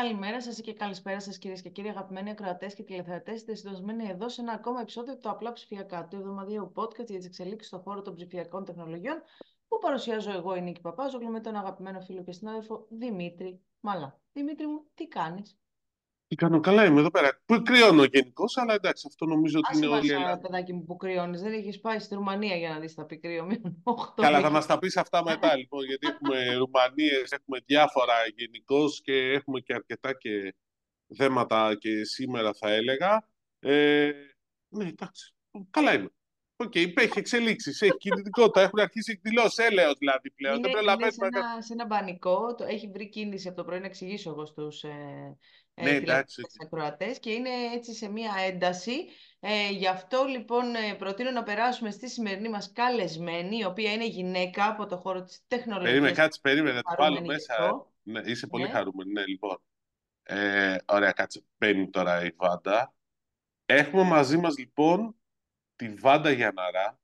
Καλημέρα σας και καλησπέρα σας, κυρίες και κύριοι, αγαπημένοι ακροατές και τηλεθεατές. Είστε συντονισμένοι εδώ σε ένα ακόμα επεισόδιο του Απλά Ψηφιακά, του εβδομαδιαίου podcast για τις εξελίξεις στον χώρο των ψηφιακών τεχνολογιών, που παρουσιάζω εγώ, η Νίκη Παπάζογλου, με τον αγαπημένο φίλο και συνάδελφο Δημήτρη Μαλά. Δημήτρη μου, τι κάνεις; Τι κάνω, καλά είμαι εδώ πέρα. Που κρυώνω γενικώ, αλλά εντάξει, αυτό νομίζω ότι είναι όλη η Ελλάδα. παιδάκι μου που κρυώνεις, δεν έχει πάει στη Ρουμανία για να δεις τα πει κρύο. Καλά, θα μας τα πεις αυτά μετά λοιπόν, γιατί έχουμε Ρουμανίες, έχουμε διάφορα γενικώς και έχουμε και αρκετά και θέματα και σήμερα θα έλεγα. Ε, ναι, εντάξει, καλά είμαι. OK, okay, έχει εξελίξεις, έχει κινητικότητα, έχουν αρχίσει εκδηλώσεις, έλεο δηλαδή πλέον. Είναι, είναι σε, ένα, σε ένα πανικό, το, έχει βρει κίνηση από το πρωί να εξηγήσω εγώ στους ε, ναι, εντάξει. ακροατές και είναι έτσι σε μία ένταση. Ε, γι' αυτό λοιπόν ε, προτείνω να περάσουμε στη σημερινή μας καλεσμένη, η οποία είναι γυναίκα από το χώρο της τεχνολογίας. Περίμενε, κάτσε, περίμενε, να το βάλω μέσα. Ναι, είσαι πολύ ναι. χαρούμενη, ναι, λοιπόν. Ε, ωραία, κάτσε, μπαίνει τώρα η Βάντα. Έχουμε μαζί μας λοιπόν τη Βάντα Γιαναρά,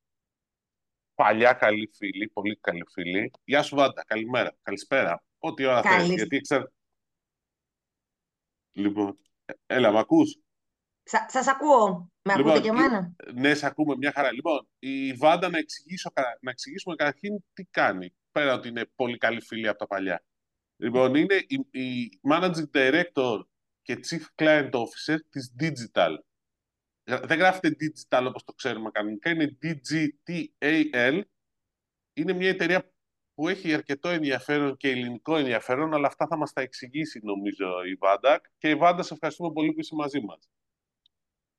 παλιά καλή φίλη, πολύ καλή φίλη. Γεια σου Βάντα, καλημέρα, καλησπέρα. Ό,τι ώρα θες, γιατί ξέρω, Λοιπόν, έλα, μ' ακούς; Σα, σας ακούω. Με λοιπόν, ακούτε και εμένα; Ναι, σε ακούμε μια χαρά. Λοιπόν, η Βάντα να, εξηγήσω, να εξηγήσουμε καταρχήν τι κάνει, πέρα ότι είναι πολύ καλή φίλη από τα παλιά. Λοιπόν, είναι η, η Managing Director και Chief Client Officer της Digital. Δεν γράφεται Digital όπως το ξέρουμε κανονικά, είναι DGTAL. Είναι μια εταιρεία που έχει αρκετό ενδιαφέρον και ελληνικό ενδιαφέρον, αλλά αυτά θα μας τα εξηγήσει νομίζω η Βάντα. Και η Βάντα, σε ευχαριστούμε πολύ που είσαι μαζί μας.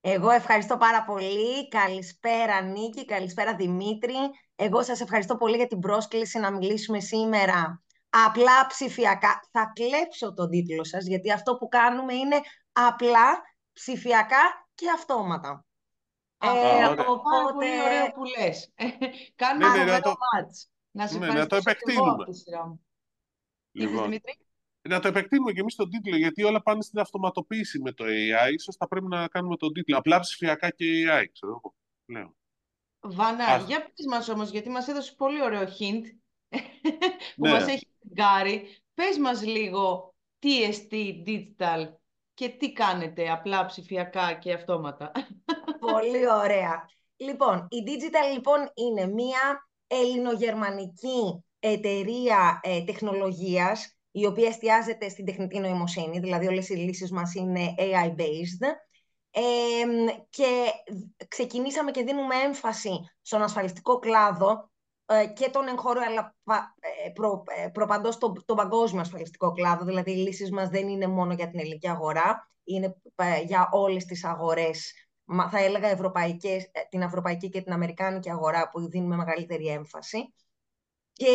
Εγώ ευχαριστώ πάρα πολύ. Καλησπέρα Νίκη, καλησπέρα Δημήτρη. Εγώ σας ευχαριστώ πολύ για την πρόσκληση να μιλήσουμε σήμερα απλά ψηφιακά. Θα κλέψω τον τίτλο σας, γιατί αυτό που κάνουμε είναι απλά ψηφιακά και αυτόματα. Α, ε, ωραία. οπότε... πολύ ωραίο που λες. Κάνουμε ναι, ναι, ναι, το... Να, ναι, να το επεκτείνουμε. Λοιπόν, Δημήτρη; Να το επεκτείνουμε και εμείς τον τίτλο, γιατί όλα πάνε στην αυτοματοποίηση με το AI. Ίσως θα πρέπει να κάνουμε τον τίτλο. Απλά ψηφιακά και AI, ξέρω εγώ. Λέω. Βανά, για πες μας όμως, γιατί μας έδωσε πολύ ωραίο hint που ναι. μας έχει γκάρει. Πες μας λίγο τι εστί digital και τι κάνετε απλά ψηφιακά και αυτόματα. Πολύ ωραία. Λοιπόν, η digital λοιπόν είναι μία ελληνογερμανική εταιρεία ε, τεχνολογίας η οποία εστιάζεται στην τεχνητή νοημοσύνη, δηλαδή όλες οι λύσεις μας είναι AI-based. και ξεκινήσαμε και δίνουμε έμφαση στον ασφαλιστικό κλάδο ε, και τον εγχώριο, αλλά ε, προ, ε, προπαντός τον, τον παγκόσμιο ασφαλιστικό κλάδο. Δηλαδή, οι λύσεις μας δεν είναι μόνο για την ελληνική αγορά, είναι για όλες τις αγορές θα έλεγα ευρωπαϊκές, ε, την ευρωπαϊκή και την αμερικάνικη αγορά που δίνουμε μεγαλύτερη έμφαση. Και,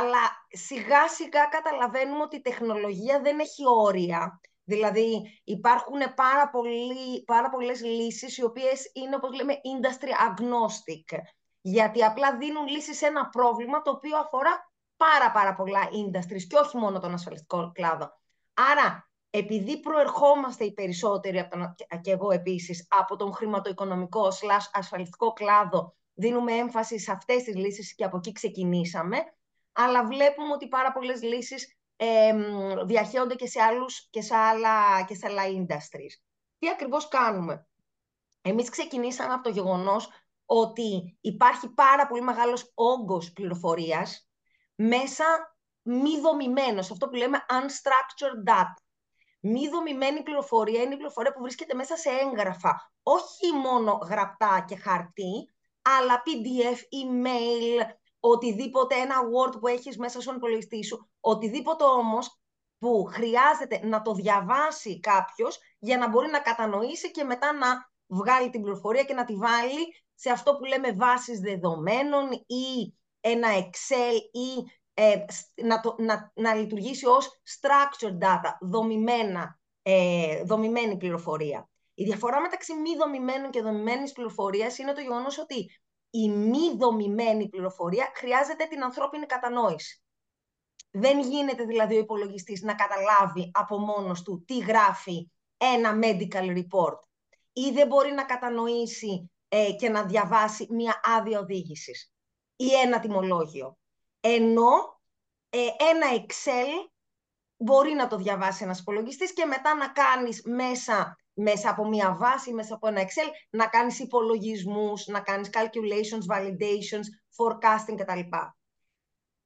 αλλά σιγά σιγά καταλαβαίνουμε ότι η τεχνολογία δεν έχει όρια. Δηλαδή υπάρχουν πάρα, πολλοί, πάρα πολλές λύσεις οι οποίες είναι όπως λέμε industry agnostic. Γιατί απλά δίνουν λύσεις σε ένα πρόβλημα το οποίο αφορά πάρα πάρα πολλά industries και όχι μόνο τον ασφαλιστικό κλάδο. Άρα επειδή προερχόμαστε οι περισσότεροι, από τον, και εγώ επίσης, από τον χρηματοοικονομικό slash ασφαλιστικό κλάδο, δίνουμε έμφαση σε αυτές τις λύσεις και από εκεί ξεκινήσαμε, αλλά βλέπουμε ότι πάρα πολλές λύσεις ε, διαχέονται και σε, άλλους, και, σε άλλα, και σε άλλα industries. Τι ακριβώς κάνουμε; Εμείς ξεκινήσαμε από το γεγονός ότι υπάρχει πάρα πολύ μεγάλος όγκος πληροφορίας μέσα μη δομημένος, αυτό που λέμε unstructured data. Μη δομημένη πληροφορία είναι η πληροφορία που βρίσκεται μέσα σε έγγραφα, όχι μόνο γραπτά και χαρτί, αλλά PDF, email, οτιδήποτε, ένα Word που έχεις μέσα στον υπολογιστή σου, οτιδήποτε όμως που χρειάζεται να το διαβάσει κάποιος για να μπορεί να κατανοήσει και μετά να βγάλει την πληροφορία και να τη βάλει σε αυτό που λέμε βάσεις δεδομένων ή ένα Excel ή ε, να, το, να, να λειτουργήσει ως structured data, δομημένα, ε, δομημένη πληροφορία. Η διαφορά μεταξύ μη δομημένων και δομημένης πληροφορίας είναι το γεγονός ότι η μη δομημένη πληροφορία χρειάζεται την ανθρώπινη κατανόηση. Δεν γίνεται δηλαδή ο υπολογιστής να καταλάβει από μόνος του τι γράφει ένα medical report ή δεν μπορεί να κατανοήσει ε, και να διαβάσει μια άδεια οδήγησης ή ένα τιμολόγιο. Ενώ ε, ένα Excel μπορεί να το διαβάσει ένας υπολογιστής και μετά να κάνεις μέσα, μέσα από μία βάση, μέσα από ένα Excel, να κάνεις υπολογισμούς, να κάνεις calculations, validations, forecasting κτλ.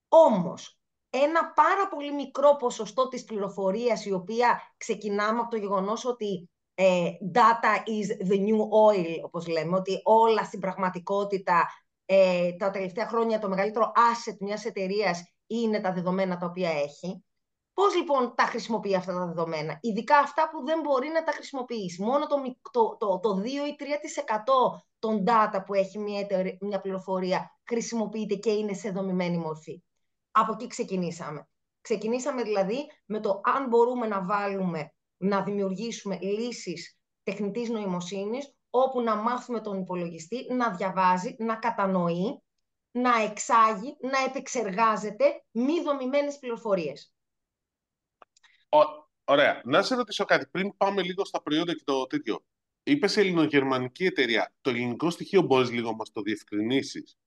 Όμως, ένα πάρα πολύ μικρό ποσοστό της πληροφορίας, η οποία ξεκινάμε από το γεγονός ότι ε, data is the new oil, όπως λέμε, ότι όλα στην πραγματικότητα ε, τα τελευταία χρόνια το μεγαλύτερο asset μιας εταιρείας είναι τα δεδομένα τα οποία έχει. Πώς λοιπόν τα χρησιμοποιεί αυτά τα δεδομένα, ειδικά αυτά που δεν μπορεί να τα χρησιμοποιήσει. Μόνο το, το, το, το 2 ή 3% των data που έχει μια, μια πληροφορία χρησιμοποιείται και είναι σε δομημένη μορφή. Από εκεί ξεκινήσαμε. Ξεκινήσαμε δηλαδή με το αν μπορούμε να βάλουμε, να δημιουργήσουμε λύσεις τεχνητής νοημοσύνης, όπου να μάθουμε τον υπολογιστή να διαβάζει, να κατανοεί, να εξάγει, να επεξεργάζεται μη δομημένες πληροφορίες. ωραία. Να σε ρωτήσω κάτι. Πριν πάμε λίγο στα προϊόντα και το τέτοιο. Είπες ελληνογερμανική εταιρεία. Το ελληνικό στοιχείο μπορείς λίγο να μας το διευκρινίσεις;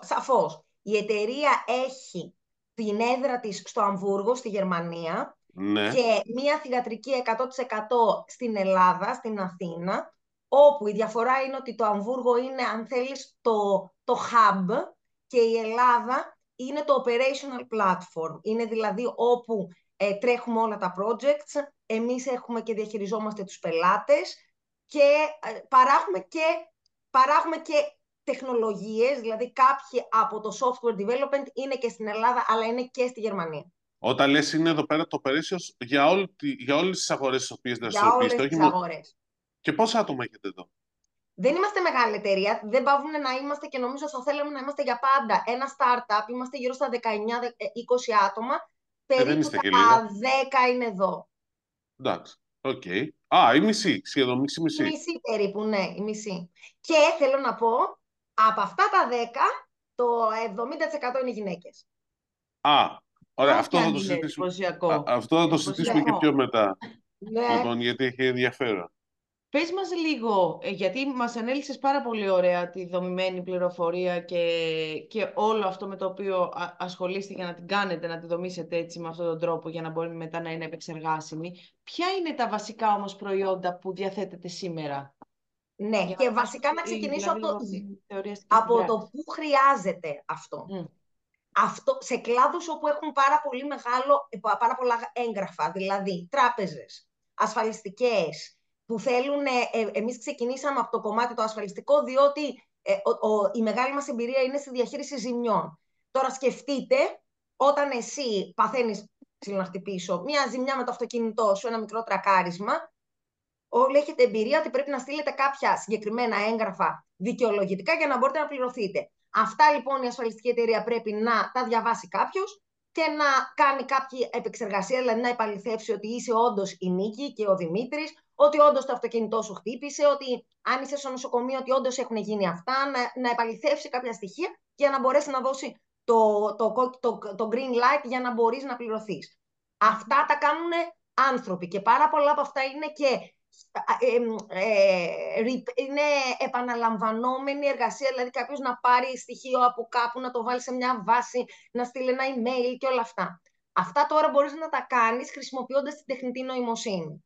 Σαφώς. Η εταιρεία έχει την έδρα της στο Αμβούργο, στη Γερμανία, ναι. και μία θηγατρική 100% στην Ελλάδα, στην Αθήνα, όπου η διαφορά είναι ότι το Αμβούργο είναι, αν θέλεις, το, το hub και η Ελλάδα είναι το operational platform. Είναι δηλαδή όπου ε, τρέχουμε όλα τα projects, εμείς έχουμε και διαχειριζόμαστε τους πελάτες και ε, παράγουμε και, παράγουμε και τεχνολογίες, δηλαδή κάποιοι από το software development είναι και στην Ελλάδα, αλλά είναι και στη Γερμανία. Όταν λες είναι εδώ πέρα το operations για, όλη, για όλες τις αγορές στις οποίες δραστηριοποιήσετε. Για όλες τις αγορές. Και πόσα άτομα έχετε εδώ; Δεν είμαστε μεγάλη εταιρεία, δεν παύουμε να είμαστε και νομίζω θα θέλαμε να είμαστε για πάντα. Ένα startup, είμαστε γύρω στα 19-20 άτομα, ε, περίπου τα 10 είναι εδώ. Εντάξει, OK. Okay. Α, η μισή, σχεδόν μισή-μισή. Η μισή περίπου, ναι, η μισή. Και θέλω να πω, από αυτά τα 10, το 70% είναι γυναίκες. Α, ωραία, αυτό θα, το συζητήσουμε, αυτό θα το συζητήσουμε και πιο μετά. Ναι. Λοιπόν, γιατί έχει ενδιαφέρον. Πες μας λίγο, ε, γιατί μας ανέλησες πάρα πολύ ωραία τη δομημένη πληροφορία και, και όλο αυτό με το οποίο ασχολείστε για να την κάνετε, να τη δομήσετε έτσι με αυτόν τον τρόπο για να μπορεί μετά να είναι επεξεργάσιμη. Ποια είναι τα βασικά όμως προϊόντα που διαθέτετε σήμερα; Ναι, και βασικά να ξεκινήσω από, το, από το που χρειάζεται αυτό. αυτό. Σε κλάδους όπου έχουν πάρα, πολύ μεγάλο, πάρα πολλά έγγραφα, δηλαδή τράπεζες, ασφαλιστικές, που θέλουν, ε, ε, εμείς ξεκινήσαμε από το κομμάτι το ασφαλιστικό, διότι ε, ο, η μεγάλη μας εμπειρία είναι στη διαχείριση ζημιών. Τώρα σκεφτείτε, όταν εσύ παθαίνεις, να χτυπήσω, μια ζημιά με το αυτοκίνητό σου, ένα μικρό τρακάρισμα, όλοι έχετε εμπειρία ότι πρέπει να στείλετε κάποια συγκεκριμένα έγγραφα δικαιολογητικά για να μπορείτε να πληρωθείτε. Αυτά λοιπόν η ασφαλιστική εταιρεία πρέπει να τα διαβάσει κάποιος και να κάνει κάποια επεξεργασία, δηλαδή να επαληθεύσει ότι είσαι όντως η Νίκη και ο Δημήτρης, ότι όντως το αυτοκίνητό σου χτύπησε, ότι αν είσαι στο νοσοκομείο, ότι όντως έχουν γίνει αυτά, να, να επαληθεύσει κάποια στοιχεία για να μπορέσει να δώσει το, το, το, το, green light για να μπορείς να πληρωθείς. Αυτά τα κάνουν άνθρωποι και πάρα πολλά από αυτά είναι και ε, είναι επαναλαμβανόμενη εργασία, δηλαδή κάποιος να πάρει στοιχείο από κάπου, να το βάλει σε μια βάση, να στείλει ένα email και όλα αυτά. Αυτά τώρα μπορείς να τα κάνεις χρησιμοποιώντας την τεχνητή νοημοσύνη.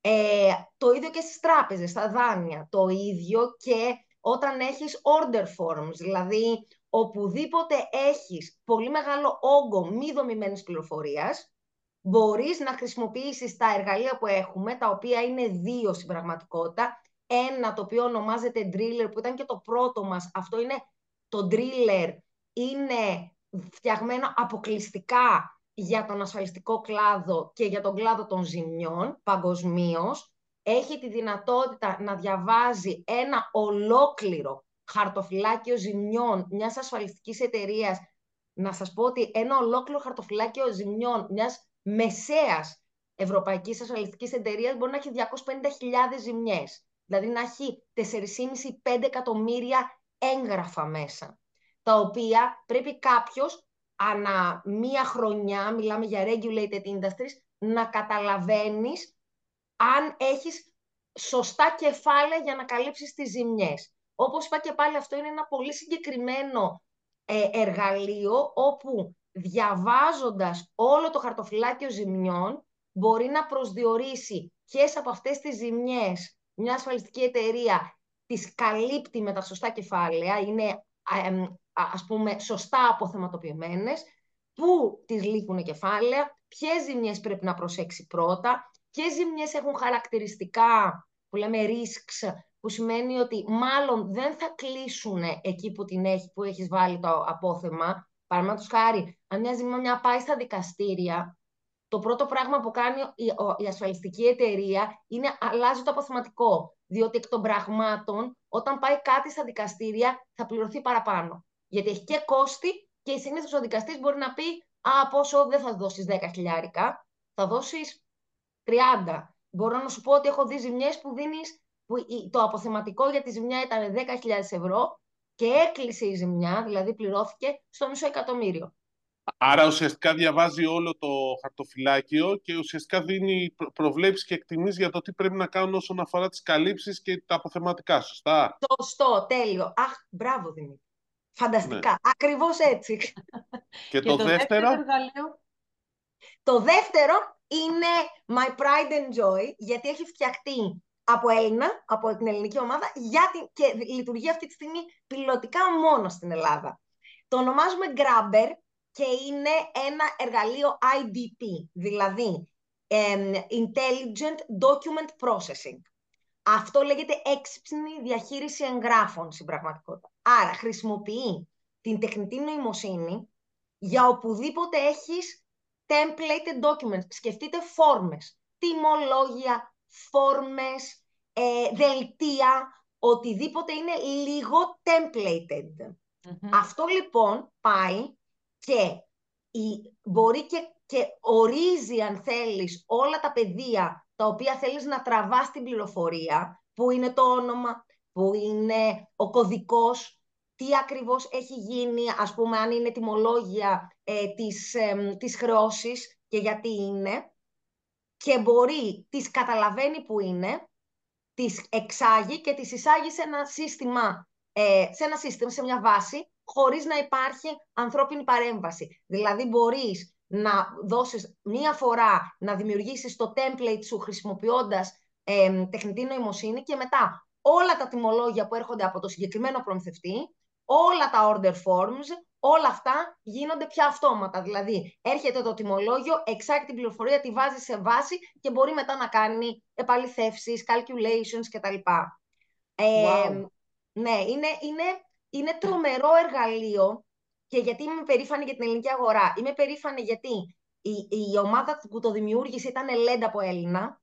Ε, το ίδιο και στις τράπεζες, στα δάνεια. Το ίδιο και όταν έχεις order forms, δηλαδή οπουδήποτε έχεις πολύ μεγάλο όγκο μη δομημένης πληροφορίας, μπορείς να χρησιμοποιήσεις τα εργαλεία που έχουμε, τα οποία είναι δύο στην πραγματικότητα. Ένα το οποίο ονομάζεται Driller, που ήταν και το πρώτο μας. Αυτό είναι το Driller, είναι φτιαγμένο αποκλειστικά για τον ασφαλιστικό κλάδο και για τον κλάδο των ζημιών παγκοσμίως. Έχει τη δυνατότητα να διαβάζει ένα ολόκληρο χαρτοφυλάκιο ζημιών μιας ασφαλιστικής εταιρείας. Να σας πω ότι ένα ολόκληρο χαρτοφυλάκιο ζημιών μιας μεσαίας ευρωπαϊκής ασφαλιστικής εταιρείας μπορεί να έχει 250.000 ζημιές. Δηλαδή να έχει 4,5-5 εκατομμύρια έγγραφα μέσα, τα οποία πρέπει κάποιος ανά μία χρονιά, μιλάμε για regulated industries, να καταλαβαίνεις αν έχεις σωστά κεφάλαια για να καλύψεις τις ζημιές. Όπως είπα και πάλι, αυτό είναι ένα πολύ συγκεκριμένο ε, εργαλείο, όπου διαβάζοντας όλο το χαρτοφυλάκιο ζημιών, μπορεί να προσδιορίσει ποιες από αυτές τις ζημιές μια ασφαλιστική εταιρεία τις καλύπτει με τα σωστά κεφάλαια, είναι ας πούμε σωστά αποθεματοποιημένες, πού τις λείπουν κεφάλαια, ποιες ζημιές πρέπει να προσέξει πρώτα, ποιες ζημιές έχουν χαρακτηριστικά που λέμε risks, που σημαίνει ότι μάλλον δεν θα κλείσουν εκεί που, την έχει, που έχεις βάλει το απόθεμα. Παραδείγματος χάρη, αν μια ζημιά πάει στα δικαστήρια, το πρώτο πράγμα που κάνει η, ασφαλιστική εταιρεία είναι αλλάζει το αποθεματικό. Διότι εκ των πραγμάτων, όταν πάει κάτι στα δικαστήρια, θα πληρωθεί παραπάνω. Γιατί έχει και κόστη και συνήθως ο δικαστής μπορεί να πει Α, πόσο δεν θα δώσεις 10 χιλιάρικα, θα δώσεις 30. Μπορώ να σου πω ότι έχω δει ζημιές που δίνεις που το αποθεματικό για τη ζημιά ήταν 10.000 ευρώ και έκλεισε η ζημιά, δηλαδή πληρώθηκε στο μισό εκατομμύριο. Άρα ουσιαστικά διαβάζει όλο το χαρτοφυλάκιο και ουσιαστικά δίνει προβλέψεις και εκτιμήσεις για το τι πρέπει να κάνουν όσον αφορά τις καλύψεις και τα αποθεματικά, σωστά; Σωστό, τέλειο. Αχ, μπράβο Δημήτρη. Φανταστικά, ναι. ακριβώς έτσι. και, το, δεύτερο... εργαλείο; Το δεύτερο είναι My Pride and Joy, γιατί έχει φτιαχτεί από Έλληνα, από την ελληνική ομάδα, για την... και λειτουργεί αυτή τη στιγμή πιλωτικά μόνο στην Ελλάδα. Το ονομάζουμε Grabber και είναι ένα εργαλείο IDP, δηλαδή Intelligent Document Processing. Αυτό λέγεται έξυπνη διαχείριση εγγράφων στην πραγματικότητα. Άρα χρησιμοποιεί την τεχνητή νοημοσύνη για οπουδήποτε έχεις templated documents. Σκεφτείτε φόρμες, τιμολόγια, φόρμες, ε, δελτία, οτιδήποτε είναι λίγο templated. Αυτό λοιπόν πάει και η, μπορεί και, και ορίζει, αν θέλεις, όλα τα πεδία τα οποία θέλεις να τραβάς την πληροφορία, που είναι το όνομα, που είναι ο κωδικός, τι ακριβώς έχει γίνει, ας πούμε, αν είναι τιμολόγια ε, της, ε, της χρεώσης και γιατί είναι, και μπορεί, τις καταλαβαίνει που είναι, τις εξάγει και τις εισάγει σε ένα σύστημα, ε, σε ένα σύστημα, σε μια βάση, χωρίς να υπάρχει ανθρώπινη παρέμβαση. Δηλαδή μπορείς να δώσεις μία φορά να δημιουργήσεις το template σου χρησιμοποιώντας ε, τεχνητή νοημοσύνη και μετά όλα τα τιμολόγια που έρχονται από το συγκεκριμένο προμηθευτή, όλα τα order forms, όλα αυτά γίνονται πια αυτόματα. Δηλαδή, έρχεται το τιμολόγιο, εξάγει την πληροφορία, τη βάζει σε βάση και μπορεί μετά να κάνει επαληθεύσεις, calculations κτλ. Ε, ναι, είναι, είναι είναι τρομερό εργαλείο και γιατί είμαι περήφανη για την ελληνική αγορά. Είμαι περήφανη γιατί η, η ομάδα που το δημιούργησε ήταν ελέντα από Έλληνα.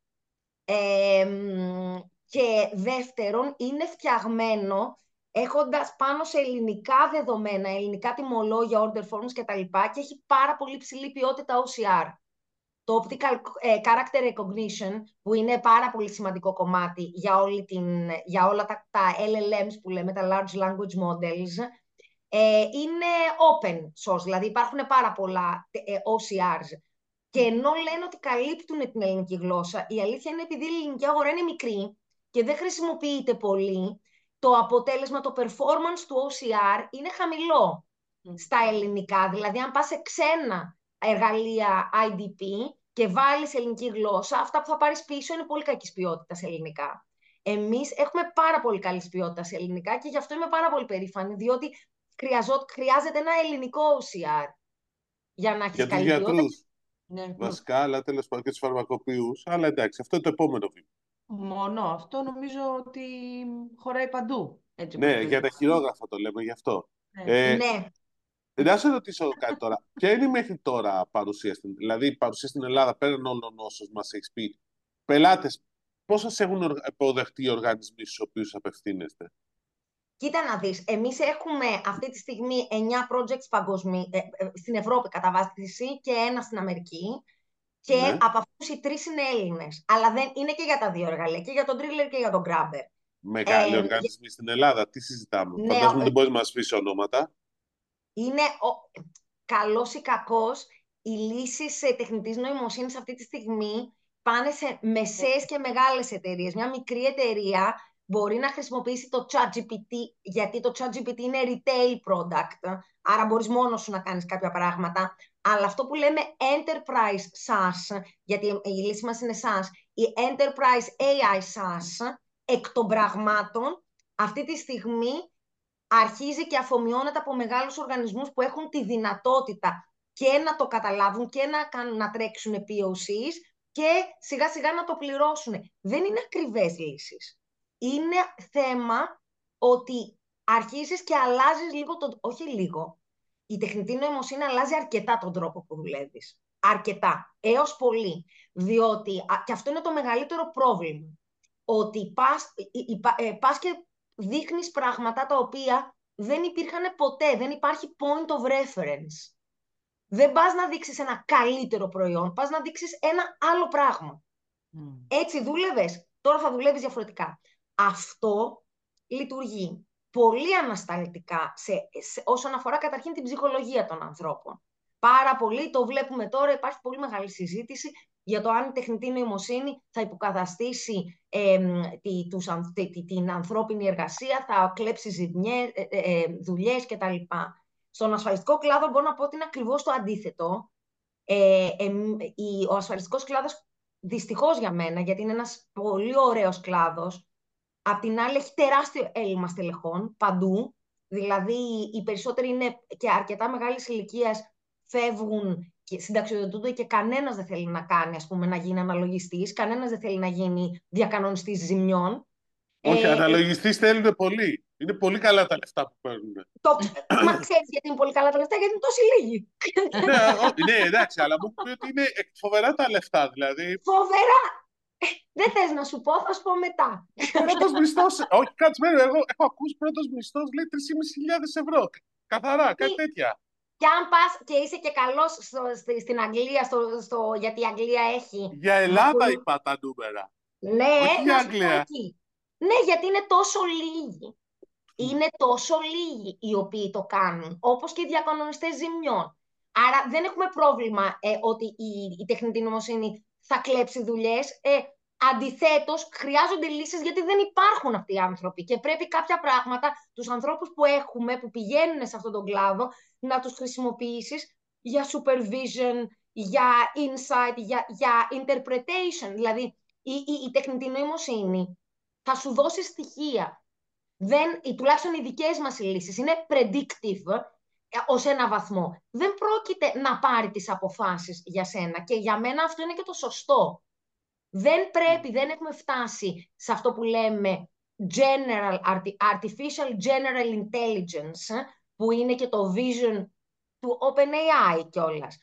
και δεύτερον, είναι φτιαγμένο έχοντας πάνω σε ελληνικά δεδομένα, ελληνικά τιμολόγια, order forms κτλ. Και, και έχει πάρα πολύ ψηλή ποιότητα OCR το optical ε, character recognition, που είναι πάρα πολύ σημαντικό κομμάτι για, όλη την, για όλα τα, τα LLMs που λέμε, τα Large Language Models, ε, είναι open source, δηλαδή υπάρχουν πάρα πολλά ε, OCRs. Και ενώ λένε ότι καλύπτουν την ελληνική γλώσσα, η αλήθεια είναι επειδή η ελληνική αγορά είναι μικρή και δεν χρησιμοποιείται πολύ, το αποτέλεσμα, το performance του OCR είναι χαμηλό στα ελληνικά. Δηλαδή, αν πας σε ξένα εργαλεία IDP και βάλεις ελληνική γλώσσα, αυτά που θα πάρεις πίσω είναι πολύ κακής ποιότητας σε ελληνικά. Εμείς έχουμε πάρα πολύ καλής ποιότητας σε ελληνικά και γι' αυτό είμαι πάρα πολύ περήφανη, διότι χρειάζεται ένα ελληνικό OCR για να έχεις καλή ποιότητα. Ναι. Βασικά, αλλά τέλος πάντων και τους φαρμακοποιούς. Αλλά εντάξει, αυτό είναι το επόμενο βήμα. Μόνο αυτό νομίζω ότι χωράει παντού. Έτσι ναι, για τα χειρόγραφα το λέμε γι' αυτό. Ναι. Ε, ναι. Να σε ρωτήσω κάτι τώρα. Ποια είναι η μέχρι τώρα παρουσία στην, δηλαδή η παρουσία στην Ελλάδα πέραν όλων όσων μας έχεις πει, πελάτες, πώ σα έχουν υποδεχτεί οι οργανισμοί στους οποίους απευθύνεστε; Κοίτα να δεις, εμείς έχουμε αυτή τη στιγμή 9 projects παγκοσμί... Ε, ε, στην Ευρώπη κατά βάση και ένα στην Αμερική. Και ναι. από αυτούς οι τρεις είναι Έλληνες. Αλλά δεν είναι και για τα δύο εργαλεία, και για τον Driller και για τον Grabber. Μεγάλοι ε, οργανισμοί στην Ελλάδα, τι συζητάμε. Ναι, Φαντάζομαι δεν μπορείς να μας πεις ονόματα είναι ο... καλός ή κακός, οι λύσεις τεχνητής νοημοσύνης αυτή τη στιγμή πάνε σε μεσαίες και μεγάλες εταιρείες. Μια μικρή εταιρεία μπορεί να χρησιμοποιήσει το ChatGPT, γιατί το ChatGPT είναι retail product, άρα μπορείς μόνος σου να κάνεις κάποια πράγματα. Αλλά αυτό που λέμε enterprise SaaS, γιατί η λύση μας είναι SaaS, η enterprise AI SaaS, εκ των πραγμάτων, αυτή τη στιγμή αρχίζει και αφομοιώνεται από μεγάλους οργανισμούς που έχουν τη δυνατότητα και να το καταλάβουν και να, κάνουν, να τρέξουν POCs και σιγά σιγά να το πληρώσουν. Δεν είναι ακριβές λύσεις. Είναι θέμα ότι αρχίζεις και αλλάζεις λίγο, το, όχι λίγο, η τεχνητή νοημοσύνη αλλάζει αρκετά τον τρόπο που δουλεύεις. Αρκετά, έως πολύ. Διότι, και αυτό είναι το μεγαλύτερο πρόβλημα, ότι πας, ε, πας και δείχνεις πράγματα τα οποία δεν υπήρχαν ποτέ, δεν υπάρχει point of reference. Δεν πας να δείξεις ένα καλύτερο προϊόν, πας να δείξεις ένα άλλο πράγμα. Έτσι δούλευες, τώρα θα δουλεύεις διαφορετικά. Αυτό λειτουργεί πολύ ανασταλτικά σε, σε, όσον αφορά καταρχήν την ψυχολογία των ανθρώπων. Πάρα πολύ, το βλέπουμε τώρα, υπάρχει πολύ μεγάλη συζήτηση για το αν η τεχνητή νοημοσύνη θα υποκαταστήσει ε, τη, τους, την ανθρώπινη εργασία, θα κλέψει ζημιές, ε, ε, ε δουλειές κτλ. Στον ασφαλιστικό κλάδο μπορώ να πω ότι είναι ακριβώς το αντίθετο. Ε, ο ασφαλιστικός κλάδος, δυστυχώς για μένα, γιατί είναι ένας πολύ ωραίος κλάδος, απ' την άλλη έχει τεράστιο έλλειμμα στελεχών παντού, δηλαδή οι περισσότεροι είναι και αρκετά μεγάλης ηλικίας φεύγουν και συνταξιοδοτούνται και κανένας δεν θέλει να κάνει, ας πούμε, να γίνει αναλογιστής, κανένας δεν θέλει να γίνει διακανονιστής ζημιών. Όχι, ε, αναλογιστής θέλουν πολύ. Είναι πολύ καλά τα λεφτά που παίρνουν. Το... Μα ξέρεις γιατί είναι πολύ καλά τα λεφτά, γιατί είναι τόσοι λίγοι. ναι, ναι, εντάξει, αλλά μου πει ότι είναι φοβερά τα λεφτά, δηλαδή. Φοβερά! Ε, δεν θες να σου πω, θα σου πω μετά. Πρώτος μισθός. Όχι, κάτσε με, εγώ έχω ακούσει πρώτος μισθός λέει 3.500 ευρώ. Καθαρά, κάτι τέτοια. Και αν πας και είσαι και καλός στην Αγγλία, στο, στο, γιατί η Αγγλία έχει. Για Ελλάδα είπα τα νούμερα. Ναι, Όχι για Αγγλία. Ναι, γιατί είναι τόσο λίγοι. Είναι τόσο λίγοι οι οποίοι το κάνουν, όπως και οι διακανονιστές ζημιών. Άρα δεν έχουμε πρόβλημα ε, ότι η, η τεχνητή νομοσύνη θα κλέψει δουλειές. Ε, αντιθέτως, χρειάζονται λύσεις γιατί δεν υπάρχουν αυτοί οι άνθρωποι και πρέπει κάποια πράγματα, τους ανθρώπους που έχουμε, που πηγαίνουν σε αυτόν τον κλάδο, να τους χρησιμοποιήσεις για supervision, για insight, για, για interpretation. Δηλαδή, η, η, η τεχνητή νοημοσύνη θα σου δώσει στοιχεία δεν, τουλάχιστον οι δικές μας λύσεις είναι predictive ε, ως ένα βαθμό. Δεν πρόκειται να πάρει τις αποφάσεις για σένα και για μένα αυτό είναι και το σωστό. Δεν πρέπει, δεν έχουμε φτάσει σε αυτό που λέμε general, artificial general intelligence, που είναι και το vision του OpenAI κιόλας.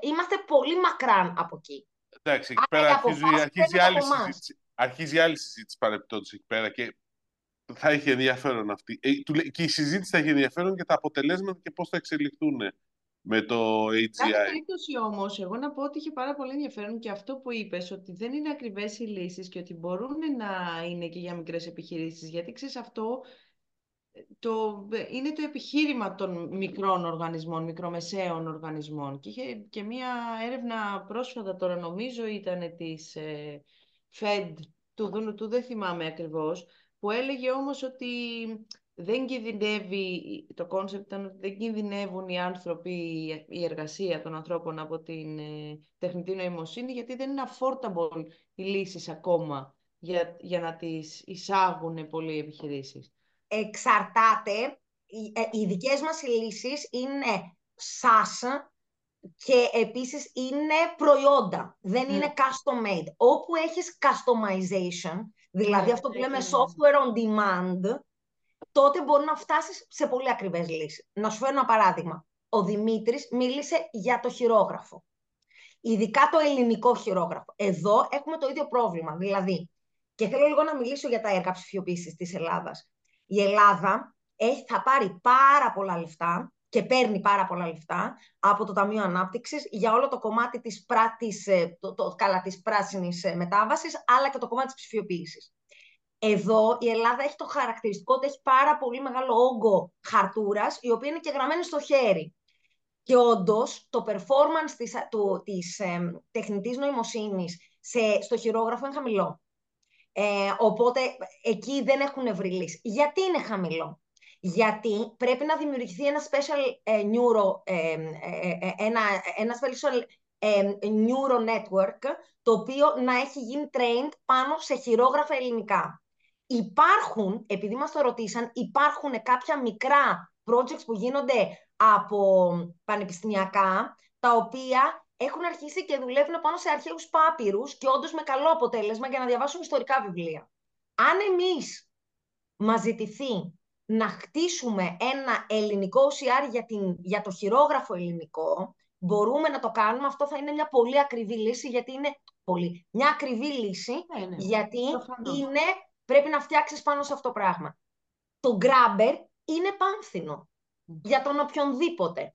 Είμαστε πολύ μακράν από εκεί. Εντάξει, εκεί πέρα αρχίζει, αρχίζει, άλλη συζήτηση, αρχίζει άλλη συζήτηση παρεπτόντως εκεί πέρα και θα έχει ενδιαφέρον αυτή. Ε, και η συζήτηση θα έχει ενδιαφέρον και τα αποτελέσματα και πώς θα εξελιχθούν με το AGI. Κάθε περίπτωση όμως, εγώ να πω ότι είχε πάρα πολύ ενδιαφέρον και αυτό που είπες, ότι δεν είναι ακριβές οι λύσεις και ότι μπορούν να είναι και για μικρές επιχειρήσεις. Γιατί ξέρεις αυτό το, είναι το επιχείρημα των μικρών οργανισμών, μικρομεσαίων οργανισμών. Και είχε και μία έρευνα πρόσφατα τώρα, νομίζω, ήταν της ε, Fed, του, του δεν θυμάμαι ακριβώς, που έλεγε όμως ότι δεν κινδυνεύει, το concept ήταν ότι δεν κινδυνεύουν οι άνθρωποι, η εργασία των ανθρώπων από την ε, τεχνητή νοημοσύνη, γιατί δεν είναι affordable οι λύσεις ακόμα για, για να τις εισάγουν πολλοί επιχειρήσεις. Εξαρτάται. Οι, ε, οι δικές μας λύσεις είναι SaaS και επίσης είναι προϊόντα. Δεν είναι custom made. Όπου έχεις customization, Δηλαδή ναι, αυτό που λέμε software on demand, τότε μπορεί να φτάσεις σε πολύ ακριβές λύσεις. Να σου φέρω ένα παράδειγμα. Ο Δημήτρης μίλησε για το χειρόγραφο. Ειδικά το ελληνικό χειρόγραφο. Εδώ έχουμε το ίδιο πρόβλημα. Δηλαδή, και θέλω λίγο να μιλήσω για τα έργα ψηφιοποίησης της Ελλάδας. Η Ελλάδα έχει, θα πάρει πάρα πολλά λεφτά και παίρνει πάρα πολλά λεφτά από το Ταμείο Ανάπτυξης για όλο το κομμάτι της, πρά, της, ε, το, το, καλά, της πράσινης ε, μετάβασης, αλλά και το κομμάτι της ψηφιοποίησης. Εδώ η Ελλάδα έχει το χαρακτηριστικό ότι έχει πάρα πολύ μεγάλο όγκο χαρτούρας, η οποία είναι και γραμμένη στο χέρι. Και όντως το performance της, του, της ε, τεχνητής νοημοσύνης σε, στο χειρόγραφο είναι χαμηλό. Ε, οπότε εκεί δεν έχουν βρει λύση. Γιατί είναι χαμηλό; Γιατί πρέπει να δημιουργηθεί ένα special ε, neuro, ε, ε, ένα, ένα special neuro network, το οποίο να έχει γίνει trained πάνω σε χειρόγραφα ελληνικά. Υπάρχουν, επειδή μας το ρωτήσαν, υπάρχουν κάποια μικρά projects που γίνονται από πανεπιστημιακά, τα οποία έχουν αρχίσει και δουλεύουν πάνω σε αρχαίους πάπυρους και όντως με καλό αποτέλεσμα για να διαβάσουν ιστορικά βιβλία. Αν εμείς μας ζητηθεί να χτίσουμε ένα ελληνικό OCR για, την, για το χειρόγραφο ελληνικό, μπορούμε να το κάνουμε. Αυτό θα είναι μια πολύ ακριβή λύση, γιατί είναι πολύ. Μια ακριβή λύση, ναι, ναι. γιατί είναι, πρέπει να φτιάξεις πάνω σε αυτό το πράγμα. Το Grabber είναι πάνθινο για τον οποιονδήποτε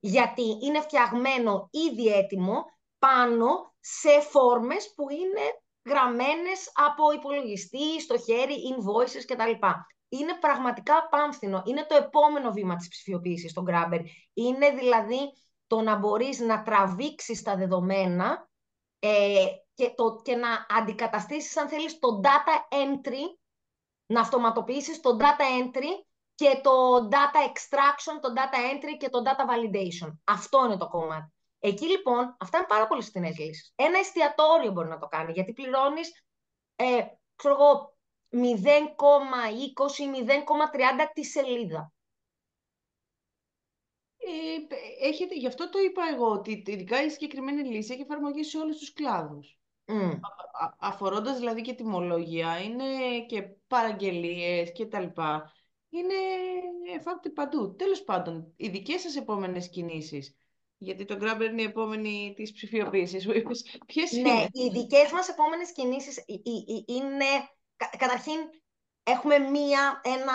γιατί είναι φτιαγμένο ήδη έτοιμο πάνω σε φόρμες που είναι γραμμένες από υπολογιστή, στο χέρι, invoices κτλ. Είναι πραγματικά πάμφθηνο. Είναι το επόμενο βήμα της ψηφιοποίησης στον Grabber. Είναι δηλαδή το να μπορείς να τραβήξεις τα δεδομένα ε, και, το, και να αντικαταστήσεις, αν θέλεις, το data entry, να αυτοματοποιήσεις το data entry και το data extraction, το data entry και το data validation. Αυτό είναι το κομμάτι. Εκεί λοιπόν, αυτά είναι πάρα πολύ φθηνέ λύσεις. Ένα εστιατόριο μπορεί να το κάνει, γιατί πληρώνεις, ε, ξέρω εγώ, 0,20-0,30 τη σελίδα. Ε, έχετε, γι' αυτό το είπα εγώ, ότι ειδικά η συγκεκριμένη λύση έχει εφαρμογή σε όλους τους κλάδους. Mm. αφορώντας δηλαδή και τιμολόγια, είναι και παραγγελίες και τα λοιπά είναι εφάπτη παντού. Τέλος πάντων, οι δικές σας επόμενες κινήσεις, γιατί το Grabber είναι η επόμενη της ψηφιοποίησης, ποιες ναι, είναι; οι δικές μας επόμενες κινήσεις είναι, καταρχήν, έχουμε μία, ένα,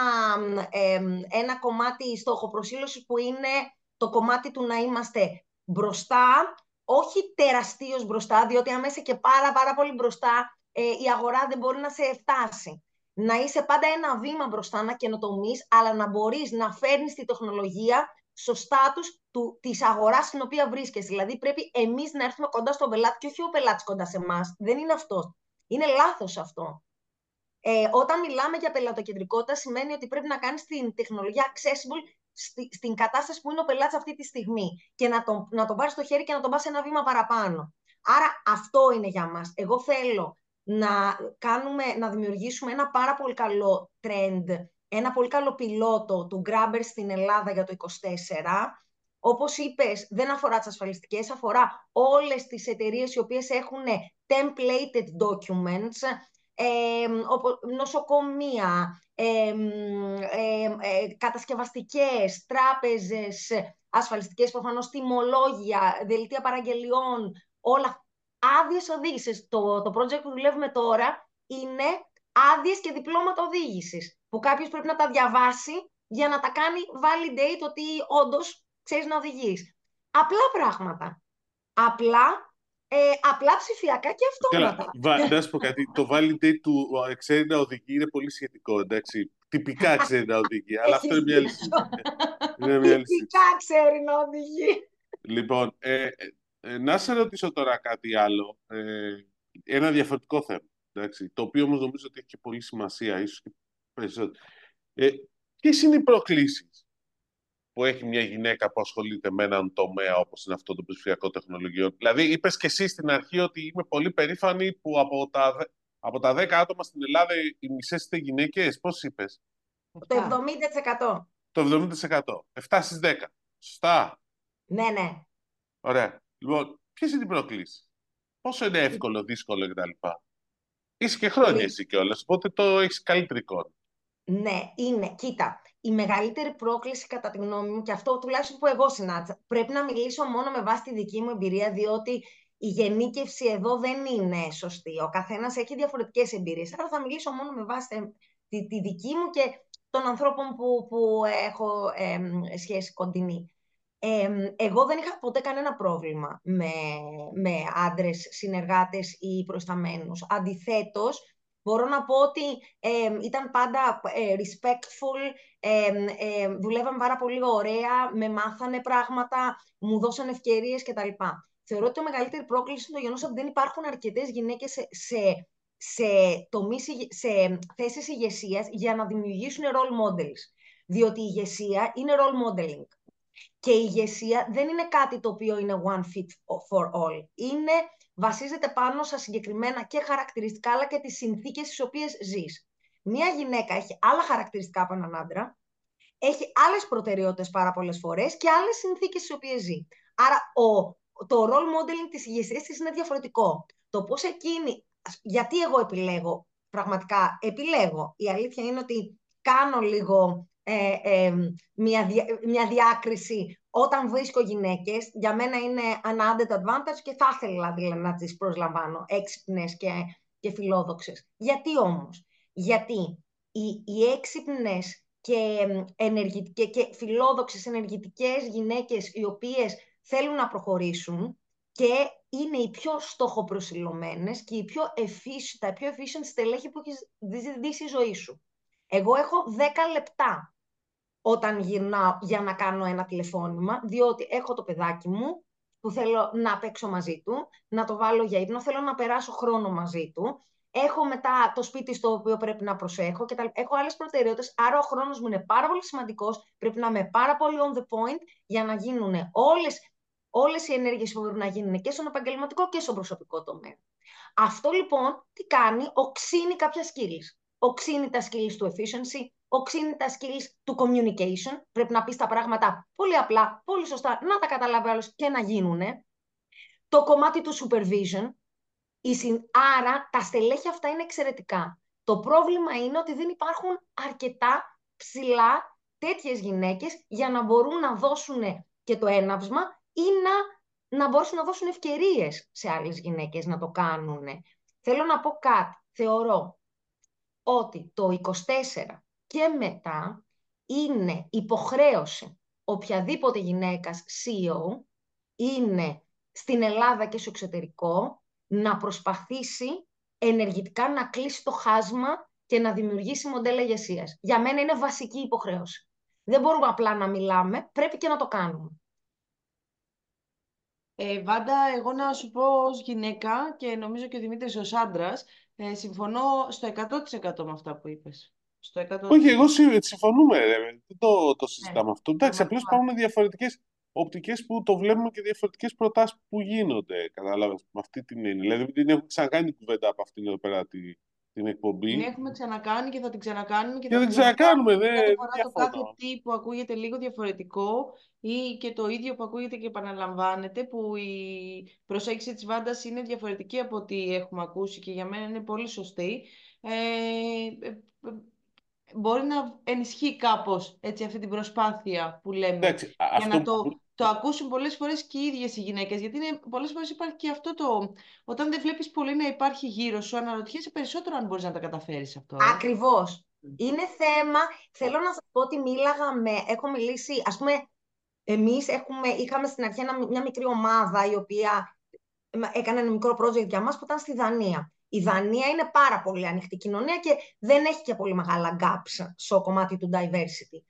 ένα κομμάτι στόχοπροσύλωσης που είναι το κομμάτι του να είμαστε μπροστά, όχι τεραστίως μπροστά, διότι αν είσαι και πάρα πάρα πολύ μπροστά, ε, η αγορά δεν μπορεί να σε φτάσει να είσαι πάντα ένα βήμα μπροστά, να καινοτομείς, αλλά να μπορείς να φέρνεις τη τεχνολογία στο στάτους της αγοράς στην οποία βρίσκεσαι. Δηλαδή, πρέπει εμείς να έρθουμε κοντά στον πελάτη και όχι ο πελάτης κοντά σε εμάς. Δεν είναι αυτός. Είναι λάθος αυτό. Ε, όταν μιλάμε για πελατοκεντρικότητα, σημαίνει ότι πρέπει να κάνεις την τεχνολογία accessible στη, στην κατάσταση που είναι ο πελάτης αυτή τη στιγμή και να τον, να τον πάρεις στο χέρι και να τον πας ένα βήμα παραπάνω. Άρα αυτό είναι για μας. Εγώ θέλω να, κάνουμε, να δημιουργήσουμε ένα πάρα πολύ καλό trend, ένα πολύ καλό πιλότο του Grabber στην Ελλάδα για το 24. Όπως είπες, δεν αφορά τις ασφαλιστικές, αφορά όλες τις εταιρείες οι οποίες έχουν templated documents, ε, νοσοκομεία, ε, ε, κατασκευαστικές, τράπεζες, ασφαλιστικές προφανώς, τιμολόγια, δελτία παραγγελιών, όλα άδειες οδήγησης. Το, το project που δουλεύουμε τώρα είναι άδειες και διπλώματα οδήγησης. Που κάποιος πρέπει να τα διαβάσει για να τα κάνει validate ότι όντως ξέρεις να οδηγείς. Απλά πράγματα. Απλά, ε, απλά ψηφιακά και αυτόματα. Να σου πω κάτι. Το validate του ξέρει να οδηγεί είναι πολύ σχετικό. Εντάξει. Τυπικά ξέρει να οδηγεί. αλλά αυτό είναι μια λύση. Τυπικά ξέρει να οδηγεί. Λοιπόν, ε, ε, να σε ρωτήσω τώρα κάτι άλλο. Ε, ένα διαφορετικό θέμα. Εντάξει, το οποίο όμως νομίζω ότι έχει και πολύ σημασία, ίσως και περισσότερο. Ε, Ποιες είναι οι προκλήσεις που έχει μια γυναίκα που ασχολείται με έναν τομέα όπως είναι αυτό το ψηφιακό τεχνολογιών. Δηλαδή, είπες και εσύ στην αρχή ότι είμαι πολύ περήφανη που από τα, από τα 10 άτομα στην Ελλάδα οι μισές είστε γυναίκες. Πώς είπες; Το 70%. Το 70%. 7 στις 10. Σωστά. Ναι, ναι. Ωραία. Λοιπόν, ποιες είναι οι προκλήσεις, Πόσο είναι εύκολο, δύσκολο κτλ. Είσαι και χρόνια εσύ κιόλας, οπότε το έχεις καλύτερη εικόνα. Ναι, είναι. Κοίτα, η μεγαλύτερη πρόκληση κατά τη γνώμη μου, και αυτό τουλάχιστον που εγώ συνάντησα, πρέπει να μιλήσω μόνο με βάση τη δική μου εμπειρία, διότι η γενίκευση εδώ δεν είναι σωστή. Ο καθένας έχει διαφορετικές εμπειρίες. Άρα θα μιλήσω μόνο με βάση τη, τη δική μου και των ανθρώπων που, που έχω ε, σχέση κοντινή εγώ δεν είχα ποτέ κανένα πρόβλημα με, με άντρες συνεργάτες ή προσταμένους. Αντιθέτως, μπορώ να πω ότι ήταν πάντα ε, respectful, ε, δουλεύαν πάρα πολύ ωραία, με μάθανε πράγματα, μου δώσαν ευκαιρίες κτλ. Θεωρώ ότι το μεγαλύτερη πρόκληση είναι το γεγονός ότι δεν υπάρχουν αρκετές γυναίκες σε, σε σε, τομείς, σε θέσεις ηγεσίας για να δημιουργήσουν role models. Διότι η ηγεσία είναι role modeling. Και η ηγεσία δεν είναι κάτι το οποίο είναι one fit for all. Είναι, βασίζεται πάνω σε συγκεκριμένα και χαρακτηριστικά, αλλά και τις συνθήκες στις οποίες ζεις. Μία γυναίκα έχει άλλα χαρακτηριστικά από έναν άντρα, έχει άλλες προτεραιότητες πάρα πολλές φορές και άλλες συνθήκες στις οποίες ζει. Άρα ο, το role modeling της ηγεσίας της είναι διαφορετικό. Το πώς εκείνη, γιατί εγώ επιλέγω, πραγματικά επιλέγω. Η αλήθεια είναι ότι κάνω λίγο ε, ε, μια, μια διάκριση όταν βρίσκω γυναίκες. Για μένα είναι an added advantage και θα ήθελα δηλαδή, να τις προσλαμβάνω έξυπνες και, και φιλόδοξες. Γιατί όμως; Γιατί οι, οι έξυπνες και, ενεργητικές, και φιλόδοξες ενεργητικές γυναίκες οι οποίες θέλουν να προχωρήσουν και είναι οι πιο στόχοπροσιλωμένες και οι πιο efficient, τα πιο efficient στελέχη που έχεις δει στη ζωή σου. Εγώ έχω 10 λεπτά όταν γυρνάω για να κάνω ένα τηλεφώνημα, διότι έχω το παιδάκι μου που θέλω να παίξω μαζί του, να το βάλω για ύπνο, θέλω να περάσω χρόνο μαζί του, έχω μετά το σπίτι στο οποίο πρέπει να προσέχω και τα... έχω άλλες προτεραιότητες, άρα ο χρόνος μου είναι πάρα πολύ σημαντικός, πρέπει να είμαι πάρα πολύ on the point για να γίνουν όλες, όλες οι ενέργειες που μπορούν να γίνουν και στον επαγγελματικό και στον προσωπικό τομέα. Αυτό λοιπόν τι κάνει, οξύνει κάποια skills. Οξύνει τα skills του efficiency, οξύνει τα skills του communication. Πρέπει να πεις τα πράγματα πολύ απλά, πολύ σωστά, να τα καταλάβει άλλος και να γίνουν. Το κομμάτι του supervision, Άρα τα στελέχη αυτά είναι εξαιρετικά. Το πρόβλημα είναι ότι δεν υπάρχουν αρκετά ψηλά τέτοιες γυναίκες για να μπορούν να δώσουν και το έναυσμα ή να, να μπορούν να δώσουν ευκαιρίες σε άλλες γυναίκες να το κάνουν. Θέλω να πω κάτι. Θεωρώ ότι το 24 και μετά είναι υποχρέωση οποιαδήποτε γυναίκας CEO είναι στην Ελλάδα και στο εξωτερικό να προσπαθήσει ενεργητικά να κλείσει το χάσμα και να δημιουργήσει μοντέλα ηγεσίας. Για μένα είναι βασική υποχρέωση. Δεν μπορούμε απλά να μιλάμε, πρέπει και να το κάνουμε. Ε, Βάντα, εγώ να σου πω ως γυναίκα και νομίζω και ο Δημήτρης ως άντρας, ε, συμφωνώ στο 100% με αυτά που είπες. Στο 100%. Όχι, εγώ συμφωνούμε, δεν το, το συζητάμε Ναι, αυτό. Εντάξει, απλώς πραγματικά. υπάρχουν διαφορετικές οπτικές που το βλέπουμε και διαφορετικές προτάσεις που γίνονται, κατάλαβες, με αυτή την έννοια. Δηλαδή, δεν την έχουμε ξανακάνει την κουβέντα από αυτήν εδώ πέρα τη, την εκπομπή. Την έχουμε ξανακάνει και θα την ξανακάνουμε και Και θα δεν την ξανακάνουμε, ξανακάνουμε δεν κάθε φορά το κάθε διαφωνώ. τι που ακούγεται λίγο διαφορετικό ή και το ίδιο που ακούγεται και επαναλαμβάνεται, που η προσέγγιση της Βάντας είναι διαφορετική από ό,τι έχουμε ακούσει και για μένα είναι πολύ σωστή. Ε, ε, ε, μπορεί να ενισχύει κάπως έτσι, αυτή την προσπάθεια που λέμε Εντάξει, α- για αυτό να το, που... το ακούσουν πολλές φορές και οι ίδιες οι γυναίκες. Γιατί είναι, πολλές φορές υπάρχει και αυτό το... Όταν δεν βλέπεις πολύ να υπάρχει γύρω σου, αναρωτιέσαι περισσότερο αν μπορείς να τα καταφέρεις αυτό. Ε. Ακριβώς. Είναι θέμα, θέλω να σας πω ότι μίλαγα με, έχω μιλήσει, ας πούμε, εμείς έχουμε, είχαμε στην αρχή ένα- μια μικρή ομάδα η οποία έκανε ένα μικρό project για μας που ήταν στη Δανία. Η Δανία είναι πάρα πολύ ανοιχτή κοινωνία και δεν έχει και πολύ μεγάλα gaps στο κομμάτι του diversity.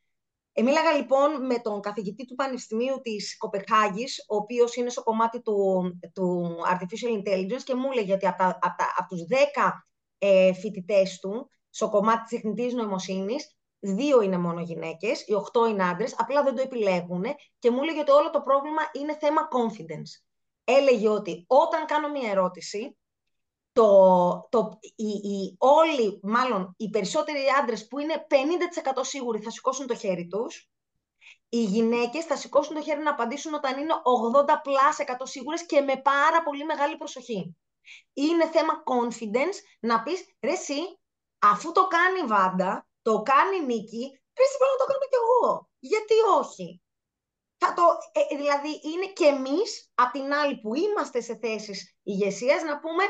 Ε, μίλαγα λοιπόν με τον καθηγητή του Πανεπιστημίου της Κοπεχάγης, ο οποίος είναι στο κομμάτι του, του Artificial Intelligence και μου έλεγε ότι από, τα, από, τα, από τους 10 ε, φοιτητές του, στο κομμάτι της τεχνητής νοημοσύνης, δύο είναι μόνο γυναίκες, οι οχτώ είναι άντρες, απλά δεν το επιλέγουν και μου έλεγε ότι όλο το πρόβλημα είναι θέμα confidence. Έλεγε ότι όταν κάνω μια ερώτηση, το, το, οι, οι, όλοι, μάλλον οι περισσότεροι άντρες που είναι 50% σίγουροι θα σηκώσουν το χέρι τους, οι γυναίκες θα σηκώσουν το χέρι να απαντήσουν όταν είναι 80 plus 100 σίγουρες και με πάρα πολύ μεγάλη προσοχή. Είναι θέμα confidence να πεις, ρε εσύ, αφού το κάνει η Βάντα, το κάνει η Νίκη, ρε εσύ μπορώ να το κάνω κι εγώ. Γιατί όχι; Θα το, ε, δηλαδή είναι και εμείς, απ' την άλλη που είμαστε σε θέσεις ηγεσίας, να πούμε,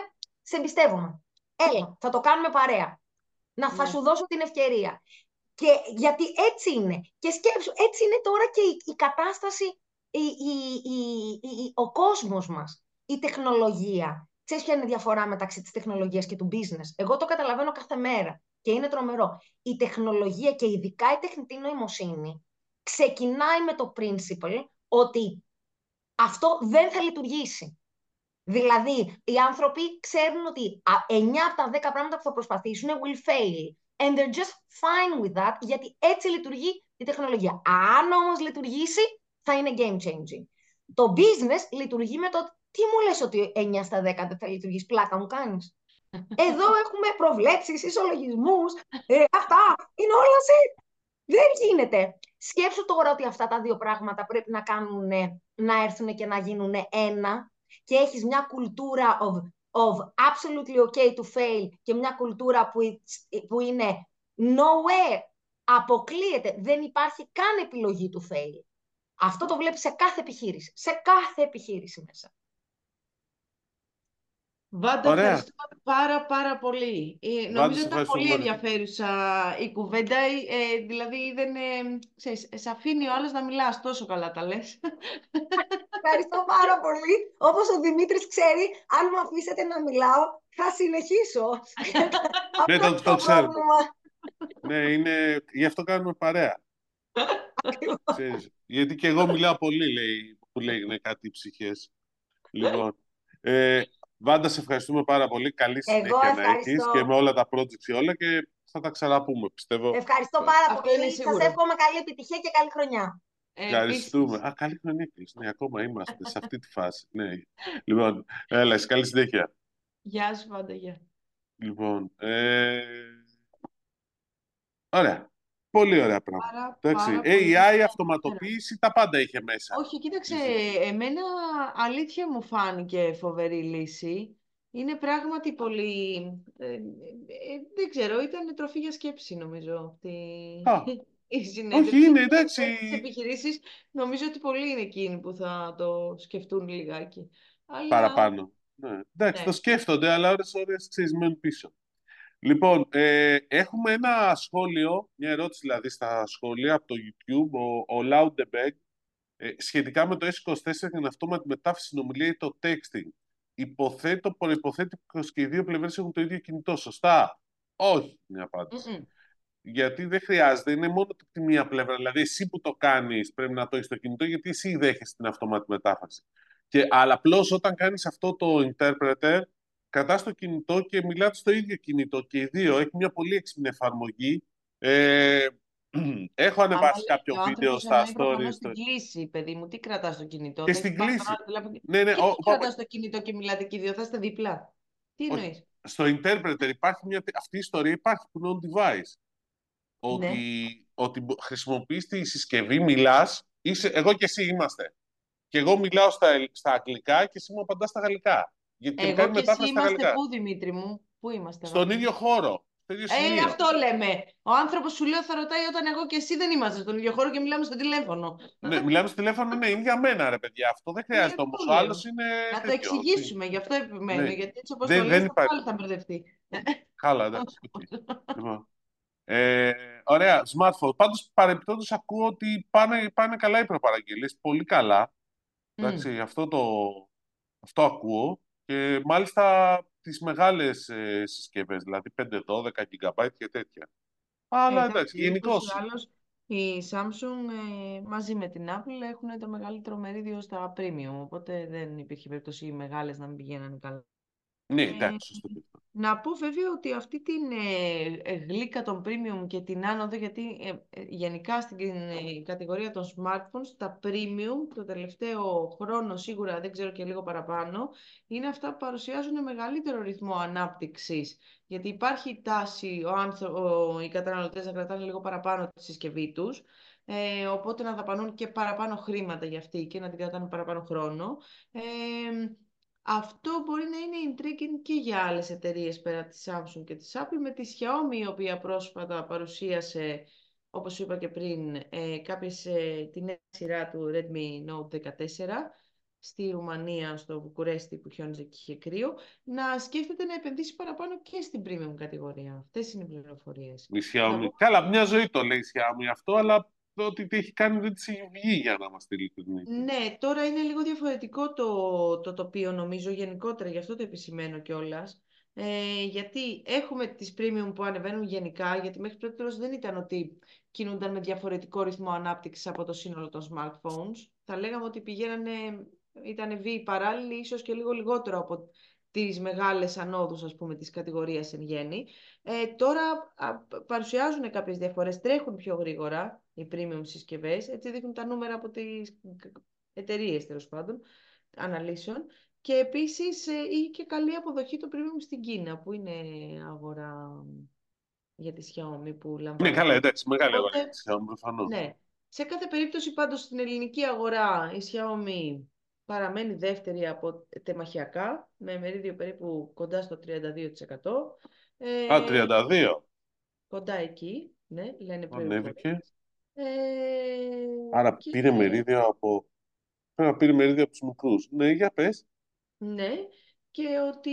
σε εμπιστεύομαι. Έλα, θα το κάνουμε παρέα. Να θα Ναι. σου δώσω την ευκαιρία. Και γιατί έτσι είναι. Και σκέψου, έτσι είναι τώρα και η, η κατάσταση, η, η, η, η- ο κόσμος μας, η τεχνολογία. Ξέρεις ποια είναι η διαφορά μεταξύ της τεχνολογίας και του business; Εγώ το καταλαβαίνω κάθε μέρα και είναι τρομερό. Η τεχνολογία και ειδικά η τεχνητή νοημοσύνη ξεκινάει με το principle ότι αυτό δεν θα λειτουργήσει. Δηλαδή, οι άνθρωποι ξέρουν ότι 9 από τα 10 πράγματα που θα προσπαθήσουν will fail. And they're just fine with that, γιατί έτσι λειτουργεί η τεχνολογία. Αν όμως λειτουργήσει, θα είναι game changing. Το business λειτουργεί με το τι μου λες ότι 9 στα 10 δεν θα λειτουργήσει, πλάκα μου κάνεις; Εδώ έχουμε προβλέψεις, ισολογισμούς, ε, αυτά, είναι όλα σε... Δεν γίνεται. Σκέψου τώρα ότι αυτά τα δύο πράγματα πρέπει να κάνουν, να έρθουν και να γίνουν ένα και έχεις μια κουλτούρα of, of absolutely okay to fail και μια κουλτούρα που, που είναι nowhere, αποκλείεται, δεν υπάρχει καν επιλογή του fail. Αυτό το βλέπεις σε κάθε επιχείρηση, σε κάθε επιχείρηση μέσα. Βάντα, ευχαριστούμε πάρα πάρα πολύ. Ε, νομίζω ότι ήταν πολύ ενδιαφέρουσα η κουβέντα. Ε, δηλαδή, δεν, ε, ξέρεις, σε αφήνει ο άλλος να μιλάς τόσο καλά τα λες. Ευχαριστώ πάρα πολύ. Όπως ο Δημήτρης ξέρει, αν μου αφήσετε να μιλάω, θα συνεχίσω. ναι, το, το ξέρω. ναι, είναι... γι' αυτό κάνουμε παρέα. γιατί και εγώ μιλάω πολύ, λέει, που λέγανε κάτι ψυχές. Λοιπόν, ε, Βάντας, σε ευχαριστούμε πάρα πολύ. Καλή συνέχεια να έχεις και με όλα τα projects και όλα και θα τα ξαναπούμε, πιστεύω. Ευχαριστώ πάρα πολύ. Σας εύχομαι καλή επιτυχία και καλή χρονιά. Ε, Ευχαριστούμε. Α, καλή χρονιά, Ναι, ακόμα είμαστε σε αυτή τη φάση. Ναι. Λοιπόν, έλα, καλή συνέχεια. Γεια σου, Βάντα, γεια. Λοιπόν, ε... ωραία. Πολύ ωραία πράγματα. Πάρα, AI, αυτοματοποίηση, τα πάντα είχε μέσα. Όχι, κοίταξε, εμένα αλήθεια μου φάνηκε φοβερή λύση. Είναι πράγματι πολύ... Ε, ε, δεν ξέρω, ήταν τροφή για σκέψη νομίζω αυτή η συνέντευξη. Όχι, είναι, εντάξει. Στις επιχειρήσεις νομίζω ότι πολλοί είναι εκείνοι που θα το σκεφτούν λιγάκι. Αλλά... Παραπάνω. Ναι. Εντάξει, ναι. το σκέφτονται, αλλά ώρες ώρες ξέρεις μένουν πίσω. Λοιπόν, ε, έχουμε ένα σχόλιο, μια ερώτηση δηλαδή στα σχόλια από το YouTube, ο, ο Loudebeg, ε, σχετικά με το S24 και την αυτόματη μετάφραση συνομιλία ή το texting. Υποθέτω, προϋποθέτει πως και οι δύο πλευρές έχουν το ίδιο κινητό. Σωστά; Όχι, είναι η απάντηση. Γιατί δεν χρειάζεται, είναι μόνο τη μία πλευρά. Δηλαδή, εσύ που το κάνεις πρέπει να το έχεις στο κινητό, γιατί εσύ δέχεσαι την αυτόματη μετάφραση. Και, αλλά απλώς όταν κάνεις αυτό το interpreter, κατά στο κινητό και μιλάτε στο ίδιο κινητό και οι δύο. Έχει μια πολύ έξυπνη εφαρμογή. Ε, έχω ανεβάσει κάποιο βίντεο στα stories. Στην κλίση, παιδί μου, τι κρατάς στο κινητό. Και στην κλίση. Ναι, ναι, τι ο, κρατάς στο κινητό και μιλάτε και οι δύο, θα είστε δίπλα. Τι εννοείς; Στο interpreter υπάρχει μια, αυτή η ιστορία υπάρχει που είναι on device. Ότι, ναι. ότι χρησιμοποιείς τη συσκευή, μιλάς, είσαι, εγώ και εσύ είμαστε. Και εγώ μιλάω στα, στα αγγλικά και εσύ μου απαντάς στα γαλλικά. Γιατί Εγώ και εσύ είμαστε πού, Δημήτρη μου, πού είμαστε. Στον ίδιο χώρο. Στο ίδιο ε, αυτό λέμε. Ο άνθρωπος σου λέω θα ρωτάει όταν εγώ και εσύ δεν είμαστε στον ίδιο χώρο και μιλάμε στο τηλέφωνο. Ναι, μιλάμε στο τηλέφωνο, ναι, είναι για μένα, ρε παιδιά. Αυτό δεν χρειάζεται όμως. Ο άλλος είναι. Να το εξηγήσουμε, γι' αυτό επιμένω. Ναι. Γιατί έτσι όπως το λέει, πάλι θα μπερδευτεί. Καλά, εντάξει. λοιπόν. Ε, ωραία, smartphone. Πάντως, παρεμπιπτόντως, ακούω ότι πάνε, πάνε καλά οι προπαραγγελίες. Πολύ καλά. Εντάξει, αυτό, το, αυτό ακούω. Και μάλιστα τις μεγάλες ε, συσκευές, δηλαδή 5-12 GB και τέτοια. Αλλά ε, εντάξει, γενικώς. Η Samsung ε, μαζί με την Apple έχουν το μεγαλύτερο μερίδιο στα premium, οπότε δεν υπήρχε περίπτωση οι μεγάλες να μην πηγαίνανε καλά. Ναι, εντάξει, σωστό. Να πω βέβαια ότι αυτή την ε, ε, γλύκα των premium και την άνοδο, γιατί ε, γενικά στην κατηγορία των smartphones, τα premium το τελευταίο χρόνο σίγουρα, δεν ξέρω και λίγο παραπάνω, είναι αυτά που παρουσιάζουν μεγαλύτερο ρυθμό ανάπτυξης. Γιατί υπάρχει τάση ο άνθρω... οι καταναλωτές να κρατάνε λίγο παραπάνω τη συσκευή τους, ε, οπότε να δαπανούν και παραπάνω χρήματα για αυτή και να την κρατάνε παραπάνω χρόνο. Ε, αυτό μπορεί να είναι intriguing και για άλλες εταιρείες πέρα της Samsung και της Apple με τη Xiaomi η οποία πρόσφατα παρουσίασε όπως είπα και πριν ε, κάποιες, ε, την νέα σειρά του Redmi Note 14 στη Ρουμανία, στο Βουκουρέστι που χιόνιζε και είχε κρύο, να σκέφτεται να επενδύσει παραπάνω και στην premium κατηγορία. Αυτές είναι οι πληροφορίες. Η Xiaomi. Καλά, μια ζωή το λέει η Xiaomi αυτό, αλλά ότι τι έχει κάνει δεν της έχει βγει για να είμαστε ειλικρινείς. Ναι, τώρα είναι λίγο διαφορετικό το, το τοπίο νομίζω γενικότερα, γι' αυτό το επισημαίνω κιόλας. Ε, γιατί έχουμε τις premium που ανεβαίνουν γενικά, γιατί μέχρι πρώτης δεν ήταν ότι κινούνταν με διαφορετικό ρυθμό ανάπτυξης από το σύνολο των smartphones. Θα λέγαμε ότι πηγαίνανε ήταν βίοι παράλληλοι, ίσως και λίγο λιγότερο από τις μεγάλες ανόδους, ας πούμε, της κατηγορίας εν γέννη. Ε, τώρα παρουσιάζουν κάποιες διαφορές, τρέχουν πιο γρήγορα οι premium συσκευές, έτσι δείχνουν τα νούμερα από τις εταιρείες, τέλος πάντων, αναλύσεων. Και επίσης ε, είχε και καλή αποδοχή το premium στην Κίνα, που είναι αγορά για τη Xiaomi που λαμβάνει. Ναι, καλά, εντάξει, μεγάλη αγορά για τη Xiaomi, προφανώς. Ναι. Σε κάθε περίπτωση πάντως στην ελληνική αγορά η Xiaomi παραμένει δεύτερη από τεμαχιακά, με μερίδιο περίπου κοντά στο 32%. Ε, Α, 32%. Κοντά εκεί, ναι, λένε Ανέβηκε. Ε, Άρα και... πήρε μερίδιο από... Πρέπει να πήρε μερίδιο από τους μικρούς. Ναι, για πες. Ναι, και ότι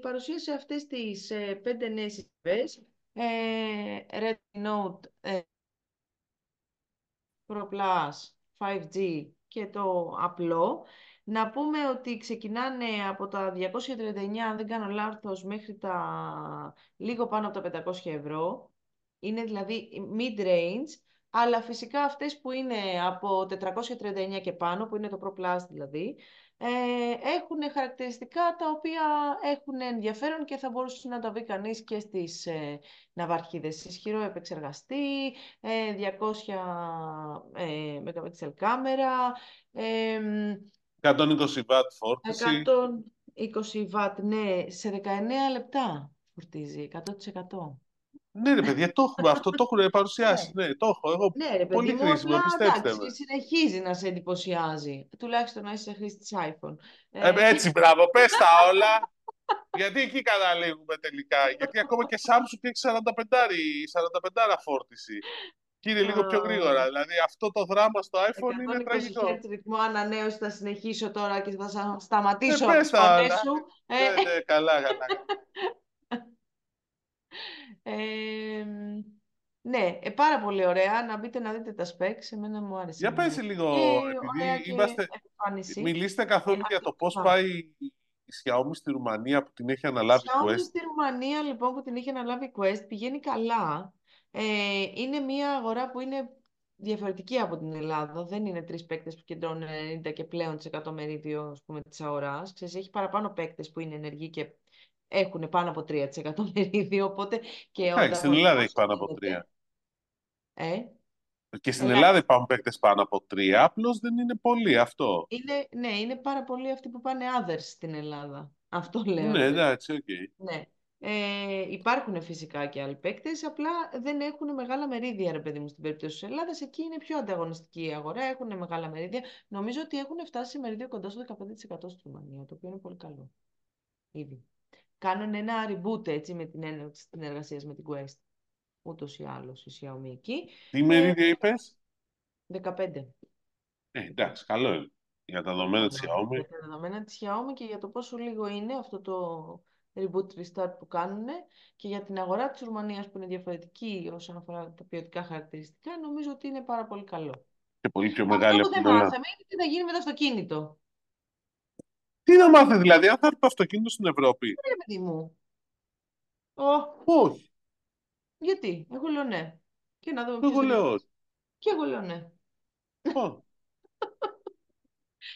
παρουσίασε αυτές τις ε, πέντε νέες συσκευές, ε, Redmi Note ε, Pro Plus 5G και το απλό. Να πούμε ότι ξεκινάνε από τα 239, αν δεν κάνω λάθος, μέχρι τα λίγο πάνω από τα 500 ευρώ. Είναι δηλαδή mid-range, αλλά φυσικά αυτές που είναι από 439 και πάνω, που είναι το Pro Plus δηλαδή, ε, έχουν χαρακτηριστικά τα οποία έχουν ενδιαφέρον και θα μπορούσε να τα βρει κανείς και στις ε, ναυαρχίδες. Ισχυρό επεξεργαστή, ε, 200 ε, MP κάμερα, 120 W φόρτιση. 120 W, ναι, σε 19 λεπτά φορτίζει, 100%. Ναι, ρε παιδιά, το έχουμε αυτό, το έχουν παρουσιάσει. ναι. ναι, το έχω. Εγώ ναι, ρε, πολύ χρήσιμο, πιστέψτε με. Συνεχίζει να σε εντυπωσιάζει. Τουλάχιστον να είσαι χρήστη iPhone. Ε, ε, έτσι, μπράβο, πες τα όλα. γιατί εκεί καταλήγουμε τελικά. Γιατί ακόμα και Samsung έχει 45, 45 φόρτιση. Και είναι λίγο πιο γρήγορα. Δηλαδή αυτό το δράμα στο iPhone είναι τραγικό. Hz ρυθμό ανανέωση θα συνεχίσω τώρα και θα σταματήσω ε, τα σου. Ναι, ναι, καλά, καλά. ναι, ε, πάρα πολύ ωραία. Να μπείτε να δείτε τα specs. Εμένα μου άρεσε. Για πέσει λίγο, επειδή είμαστε... Μιλήστε καθόλου για το πώς πάει η Xiaomi στη Ρουμανία που την έχει αναλάβει η Quest. Η στη Ρουμανία λοιπόν που την έχει αναλάβει η Quest πηγαίνει καλά. Ε, είναι μια αγορά που είναι διαφορετική από την Ελλάδα. Δεν είναι τρεις παίκτες που κεντρώνουν 90 και πλέον τη μερίδιο της αγοράς. Έχει παραπάνω παίκτες που είναι ενεργοί και έχουν πάνω από 3% μερίδιο, οπότε και ο στην Ελλάδα έχει πάνω από 3%. Ε; Και στην Ελλάδα υπάρχουν παίκτες πάνω από 3, απλώς δεν είναι πολύ αυτό. Είναι, ναι, είναι πάρα πολλοί αυτοί που πάνε others στην Ελλάδα. Αυτό λέω. Ναι, εντάξει, OK. Okay. Ναι. Ε, υπάρχουν φυσικά και άλλοι παίκτες, απλά δεν έχουν μεγάλα μερίδια, ρε παιδί μου, στην περίπτωση της Ελλάδας. Εκεί είναι πιο ανταγωνιστική η αγορά, έχουν μεγάλα μερίδια. Νομίζω ότι έχουν φτάσει σε μερίδιο κοντά στο 15% στη Ρουμανία, το οποίο είναι πολύ καλό. Ήδη κάνουν ένα reboot έτσι με την έναρξη της συνεργασίας με την Quest. Ούτως ή άλλως η Xiaomi εκεί. Τι μερίδια είπες; 15. Ε, εντάξει, καλό είναι. Για τα δεδομένα της Xiaomi. Για τα δεδομένα της Xiaomi και για το πόσο λίγο είναι αυτό το reboot restart που κάνουν και για την αγορά της Ρουμανίας που είναι διαφορετική όσον αφορά τα ποιοτικά χαρακτηριστικά, νομίζω ότι είναι πάρα πολύ καλό. Και πολύ πιο μεγάλη αυτό που δεν μάθαμε είναι τι θα γίνει με το αυτοκίνητο. Τι να μάθει δηλαδή, αν θα έρθει το αυτοκίνητο στην Ευρώπη; Ναι, παιδί μου. Όχι. Γιατί, εγώ λέω ναι. Και να δούμε εγώ λέω όχι. Και εγώ λέω ναι.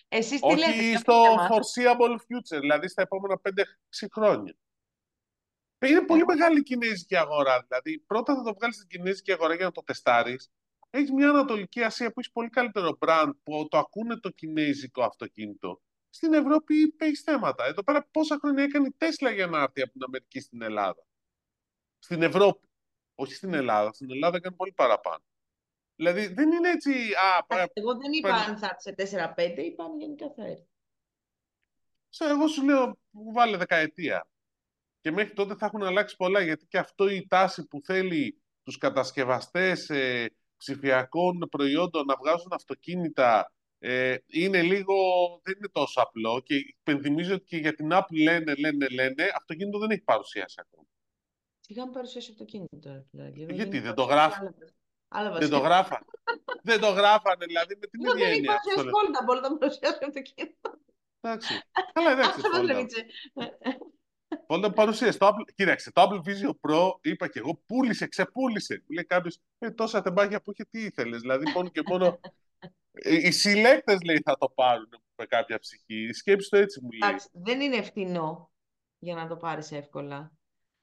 Εσείς τι όχι λέτε, στο foreseeable future, δηλαδή στα επόμενα 5-6 χρόνια. Είναι πολύ μεγάλη η κινέζικη αγορά. Δηλαδή, πρώτα θα το βγάλεις στην κινέζικη αγορά για να το τεστάρεις. Έχεις μια Ανατολική Ασία που έχει πολύ καλύτερο brand που το ακούνε το κινέζικο αυτοκίνητο στην Ευρώπη έχει θέματα. Εδώ πέρα πόσα χρόνια έκανε η Τέσλα για να έρθει από την Αμερική στην Ελλάδα; Στην Ευρώπη. Όχι στην Ελλάδα. Στην Ελλάδα έκανε πολύ παραπάνω. Δηλαδή δεν είναι έτσι. Α, Εγώ δεν είπα αν θα έρθει σε 4-5, είπα αν γενικά θα έρθει. Εγώ σου λέω, βάλε δεκαετία. Και μέχρι τότε θα έχουν αλλάξει πολλά, γιατί και αυτό η τάση που θέλει τους κατασκευαστές ε, ψηφιακών προϊόντων να βγάζουν αυτοκίνητα ε, είναι λίγο, δεν είναι τόσο απλό και υπενθυμίζω ότι και για την Apple λένε, λένε, λένε, αυτοκίνητο δεν έχει παρουσιάσει ακόμα. Είχαμε παρουσιάσει αυτοκίνητο. Δηλαδή. Γιατί δεν το γράφανε. Δεν το γράφανε. δεν το γράφανε, δηλαδή με την ίδια έννοια. Δεν παρουσιάσει τα μπορεί να παρουσιάσει αυτοκίνητο. Εντάξει. Καλά, εντάξει. Φόλτα παρουσίασε. Το Apple, κοίταξε, το Apple Vision Pro είπα και εγώ, πούλησε, ξεπούλησε. Μου λέει κάποιος, ε, τόσα τεμπάκια που είχε, τι ήθελες. Δηλαδή, μόνο και μόνο οι συλλέκτες λέει θα το πάρουν. με κάποια ψυχή. Σκέψου το έτσι μου λέει. Εντάξει, δεν είναι φτηνό για να το πάρεις εύκολα.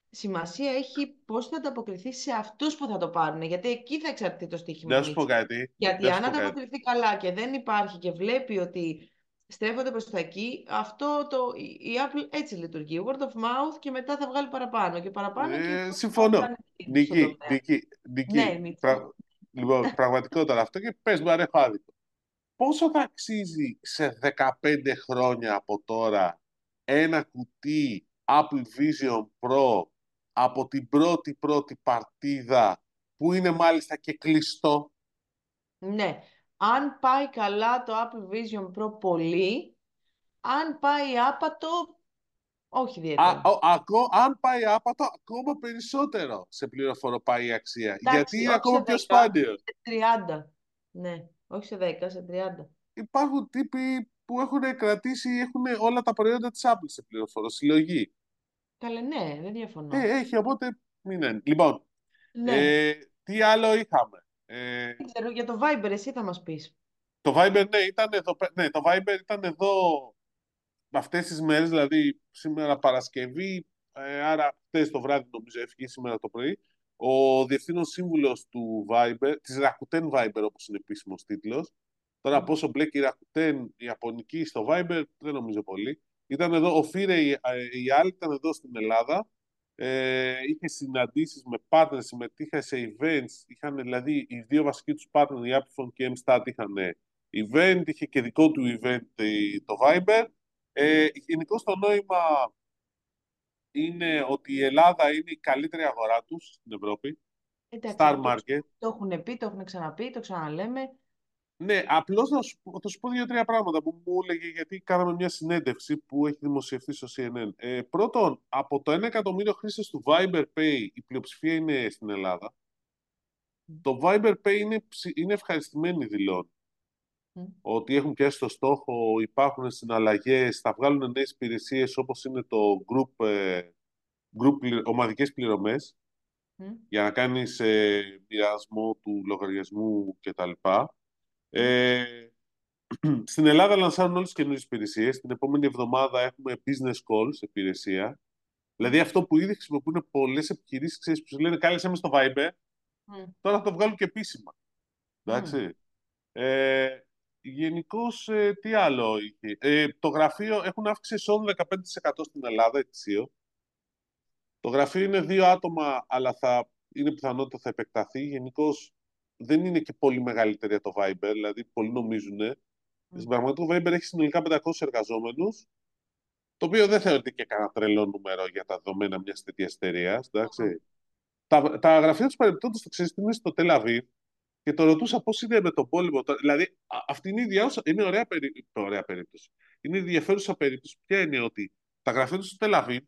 Σημασία έχει πώς θα ανταποκριθείς σε αυτούς που θα το πάρουν. Γιατί εκεί θα εξαρτηθεί το στοίχημα. Να σου πω κάτι. Γιατί να σου αν πω κάτι. ανταποκριθεί καλά και δεν υπάρχει και βλέπει ότι στρέφονται προς τα εκεί, αυτό το, η η Apple έτσι λειτουργεί. Word of mouth και μετά θα βγάλει παραπάνω και παραπάνω. Ε, και συμφωνώ. θα κάνει στον Νική, τομέα. Νική, Νική. Ναι, Μίτσο. Πρα- Λοιπόν, πραγματικότατα αυτό και πες μου αν έχω άδικο. Πόσο θα αξίζει σε 15 χρόνια από τώρα ένα κουτί Apple Vision Pro από την πρώτη πρώτη παρτίδα που είναι μάλιστα και κλειστό; Ναι. Αν πάει καλά το Apple Vision Pro πολύ, αν πάει άπατο, όχι Α, ιδιαίτερα. ο- ακό- αν πάει άπατο, ακόμα περισσότερο σε πληροφοροπάει η αξία. Εντάξει, γιατί είναι όχι ακόμα σε πιο 10. σπάνιος. Σε 30. Ναι, όχι σε 10, σε 30. Υπάρχουν τύποι που έχουν κρατήσει, έχουν όλα τα προϊόντα της Apple σε πληροφοροσυλλογή. Καλέ, ναι, δεν διαφωνώ. Ε, έχει, οπότε μην είναι. Λοιπόν, Ναι. ε, τι άλλο είχαμε; Ε, Δεν ξέρω, για το Viber εσύ θα μας πεις. το Viber, ναι, ήταν εδώ, πέ- ναι, το Viber ήταν εδώ αυτές τις μέρες, δηλαδή σήμερα Παρασκευή, ε, άρα χτες το βράδυ νομίζω έφυγε σήμερα το πρωί, ο διευθύνων σύμβουλος του Viber, της Rakuten Viber όπως είναι επίσημος τίτλος, τώρα Μμ. πόσο μπλέκει η Rakuten, η Ιαπωνική στο Viber, δεν νομίζω πολύ. Ήταν εδώ, ο Φίρε η, ε, η άλλη ήταν εδώ στην Ελλάδα, ε, είχε συναντήσεις με partners, συμμετείχε σε events, είχαν δηλαδή οι δύο βασικοί τους partners, η Apple και η MStat είχαν event, είχε και δικό του event ε, το Viber. Ε, Γενικώς το νόημα είναι ότι η Ελλάδα είναι η καλύτερη αγορά τους στην Ευρώπη, Εντάξει, Star το, Market. το έχουν πει, το έχουν ξαναπεί, το ξαναλέμε. Ναι, απλώς να σου, πω- θα σου πω δύο-τρία πράγματα που μου έλεγε γιατί κάναμε μια συνέντευξη που έχει δημοσιευτεί στο CNN. Ε, πρώτον, από το 1 εκατομμύριο χρήστες του Viber Pay, η πλειοψηφία είναι στην Ελλάδα. Το Viber Pay είναι, ψη- είναι ευχαριστημένοι δηλώνουν. Μμ. ότι έχουν πιάσει το στόχο, υπάρχουν συναλλαγές, θα βγάλουν νέες υπηρεσίες όπως είναι το group, ε, group πλη- ομαδικές πληρωμές Μμ. για να κάνεις ε, μοιρασμό του λογαριασμού κτλ. Ε, στην Ελλάδα λανσάρουν όλες τις καινούριες υπηρεσίες. Την επόμενη εβδομάδα έχουμε business calls υπηρεσία. Δηλαδή αυτό που ήδη χρησιμοποιούν πολλές επιχειρήσεις, ξέρεις, που σου λένε κάλεσέ με στο Viber, Μμ. τώρα θα το βγάλουν και επίσημα. Εντάξει. Ε, Γενικώς, τι άλλο είχε; Ε, το γραφείο έχουν αύξηση εισόδου 15% στην Ελλάδα ετησίω. Το γραφείο είναι δύο άτομα, αλλά θα είναι πιθανότητα θα επεκταθεί. Γενικώς δεν είναι και πολύ μεγαλύτερη από το Viber, δηλαδή πολλοί νομίζουν. Στην πραγματικότητα το Viber έχει συνολικά 500 εργαζόμενους, το οποίο δεν θεωρείται και κανένα τρελό νούμερο για τα δεδομένα μιας τέτοιας εταιρείας. Τα, τα γραφεία τους παρεμπιπτόντως το ξέρεις, είναι στο Τελαβίβ και το ρωτούσα πώς είναι με τον πόλεμο. τώρα. Δηλαδή, α- αυτή είναι, η διάουσα- είναι ωραία, περί- ωραία περίπτωση. Είναι ενδιαφέρουσα περίπτωση. Ποια είναι ότι τα γραφεία τους στο Τελαβίβ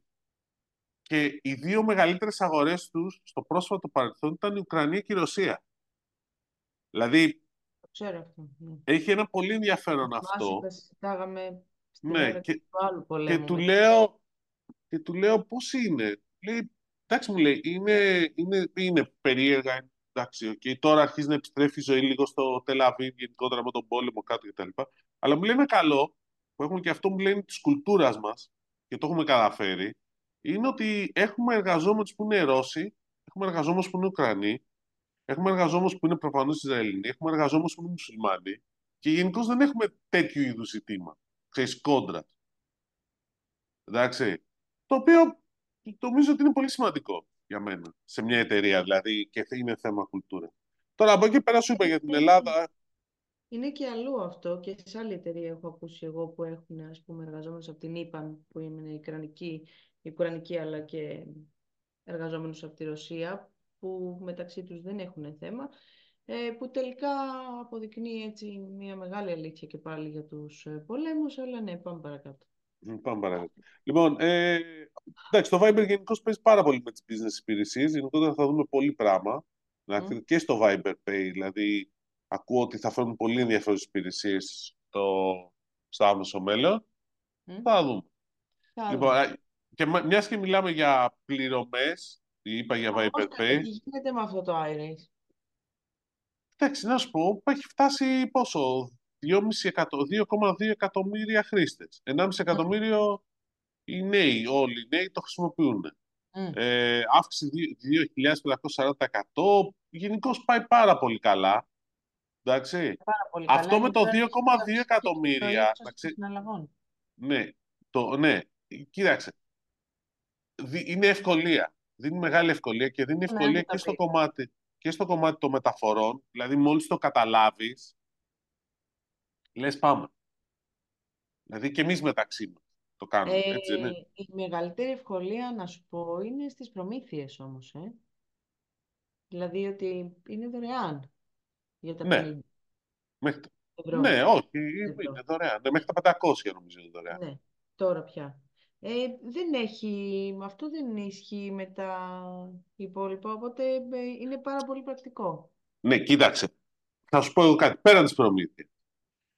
και οι δύο μεγαλύτερες αγορές τους στο πρόσφατο παρελθόν ήταν η Ουκρανία και η Ρωσία. Δηλαδή, Το ξέρω αυτό. Ναι. έχει ένα πολύ ενδιαφέρον Θυμάσαι, αυτό. τα συζητάγαμε στην Ναι, ώρα και- του άλλου Και πολέμου. του με- λέω, και του λέω πώς είναι. Λέει, εντάξει μου λέει, είναι, είναι, είναι περίεργα, εντάξει, οκ, τώρα αρχίζει να επιστρέφει η ζωή λίγο στο Τελ Αβίβ, γενικότερα με τον πόλεμο κάτω κτλ. Αλλά μου λέει ένα καλό, που έχουμε και αυτό μου λένε της κουλτούρας μας, και το έχουμε καταφέρει, είναι ότι έχουμε εργαζόμενους που είναι Ρώσοι, έχουμε εργαζόμενους που είναι Ουκρανοί, έχουμε εργαζόμενους που είναι προφανώς Ισραηλινοί, έχουμε εργαζόμενους που είναι Μουσουλμάνοι και γενικώς δεν έχουμε τέτοιου είδους ζητήμα. Ξέρεις, κόντρα. Εντάξει. Το οποίο νομίζω ότι είναι πολύ σημαντικό για μένα. Σε μια εταιρεία δηλαδή και είναι θέμα κουλτούρα. Τώρα από εκεί πέρα σου είπα για την Ελλάδα. Είναι και αλλού αυτό και σε άλλη εταιρεία έχω ακούσει εγώ που έχουν ας πούμε εργαζόμενους από την ΙΠΑΝ που είναι η Ουκρανική, η Ουκρανική αλλά και εργαζόμενους από τη Ρωσία που μεταξύ τους δεν έχουν θέμα ε, που τελικά αποδεικνύει έτσι μια μεγάλη αλήθεια και πάλι για τους ε, πολέμους αλλά ναι πάμε παρακάτω. Μ, Πάμε παρακάτω. Λοιπόν, ε, εντάξει, το Viber γενικώς παίζει πάρα πολύ με τις business υπηρεσίες. Γενικότερα θα δούμε πολύ πράγμα. Εντάξει, Μμ. Και στο Viber Pay, δηλαδή, ακούω ότι θα φέρουν πολύ ενδιαφέρουσες υπηρεσίες στο, στο άμεσο μέλλον. Μμ. Θα δούμε. Θα Λοιπόν, δούμε. α, και μιας και μιλάμε για πληρωμές, είπα για Όμως, Viber καλά, Pay. τι γίνεται με αυτό το iRace. Εντάξει, να σου πω, έχει φτάσει πόσο, 2,2 εκατομμύρια χρήστες. 1,5 εκατομμύριο οι νέοι, όλοι οι νέοι το χρησιμοποιούν. Μμ. Ε, αύξηση 2.540%. Γενικώς πάει πάρα πολύ καλά. Εντάξει. Πάρα πολύ Αυτό καλά. με είναι το τώρα 2,2 το εκατομμύρια, ύψος των εντάξει, συναλλαγών. ναι, το, ναι, κοίταξε. Δι- Είναι ευκολία. Δίνει μεγάλη ευκολία και δίνει Ναι, ευκολία δεν και το στο πήρα. κομμάτι, και στο κομμάτι των μεταφορών. Δηλαδή, μόλις το καταλάβεις, λες πάμε. Δηλαδή και εμείς μεταξύ μας το κάνουμε, Ε, έτσι δεν είναι. η μεγαλύτερη ευκολία, να σου πω, είναι στις προμήθειες όμως, ε. Δηλαδή ότι είναι δωρεάν για τα Ναι, 50 μέχρι, τα- ευρώ. ναι, όχι, ευρώ. είναι δωρεάν. Ναι, μέχρι τα 500 νομίζω είναι δωρεάν. Ναι, τώρα πια. Ε, δεν έχει, αυτό δεν ισχύει με τα υπόλοιπα, οπότε ε, είναι πάρα πολύ πρακτικό. Ναι, κοίταξε. Θα σου πω εγώ κάτι, πέραν της προμήθειας.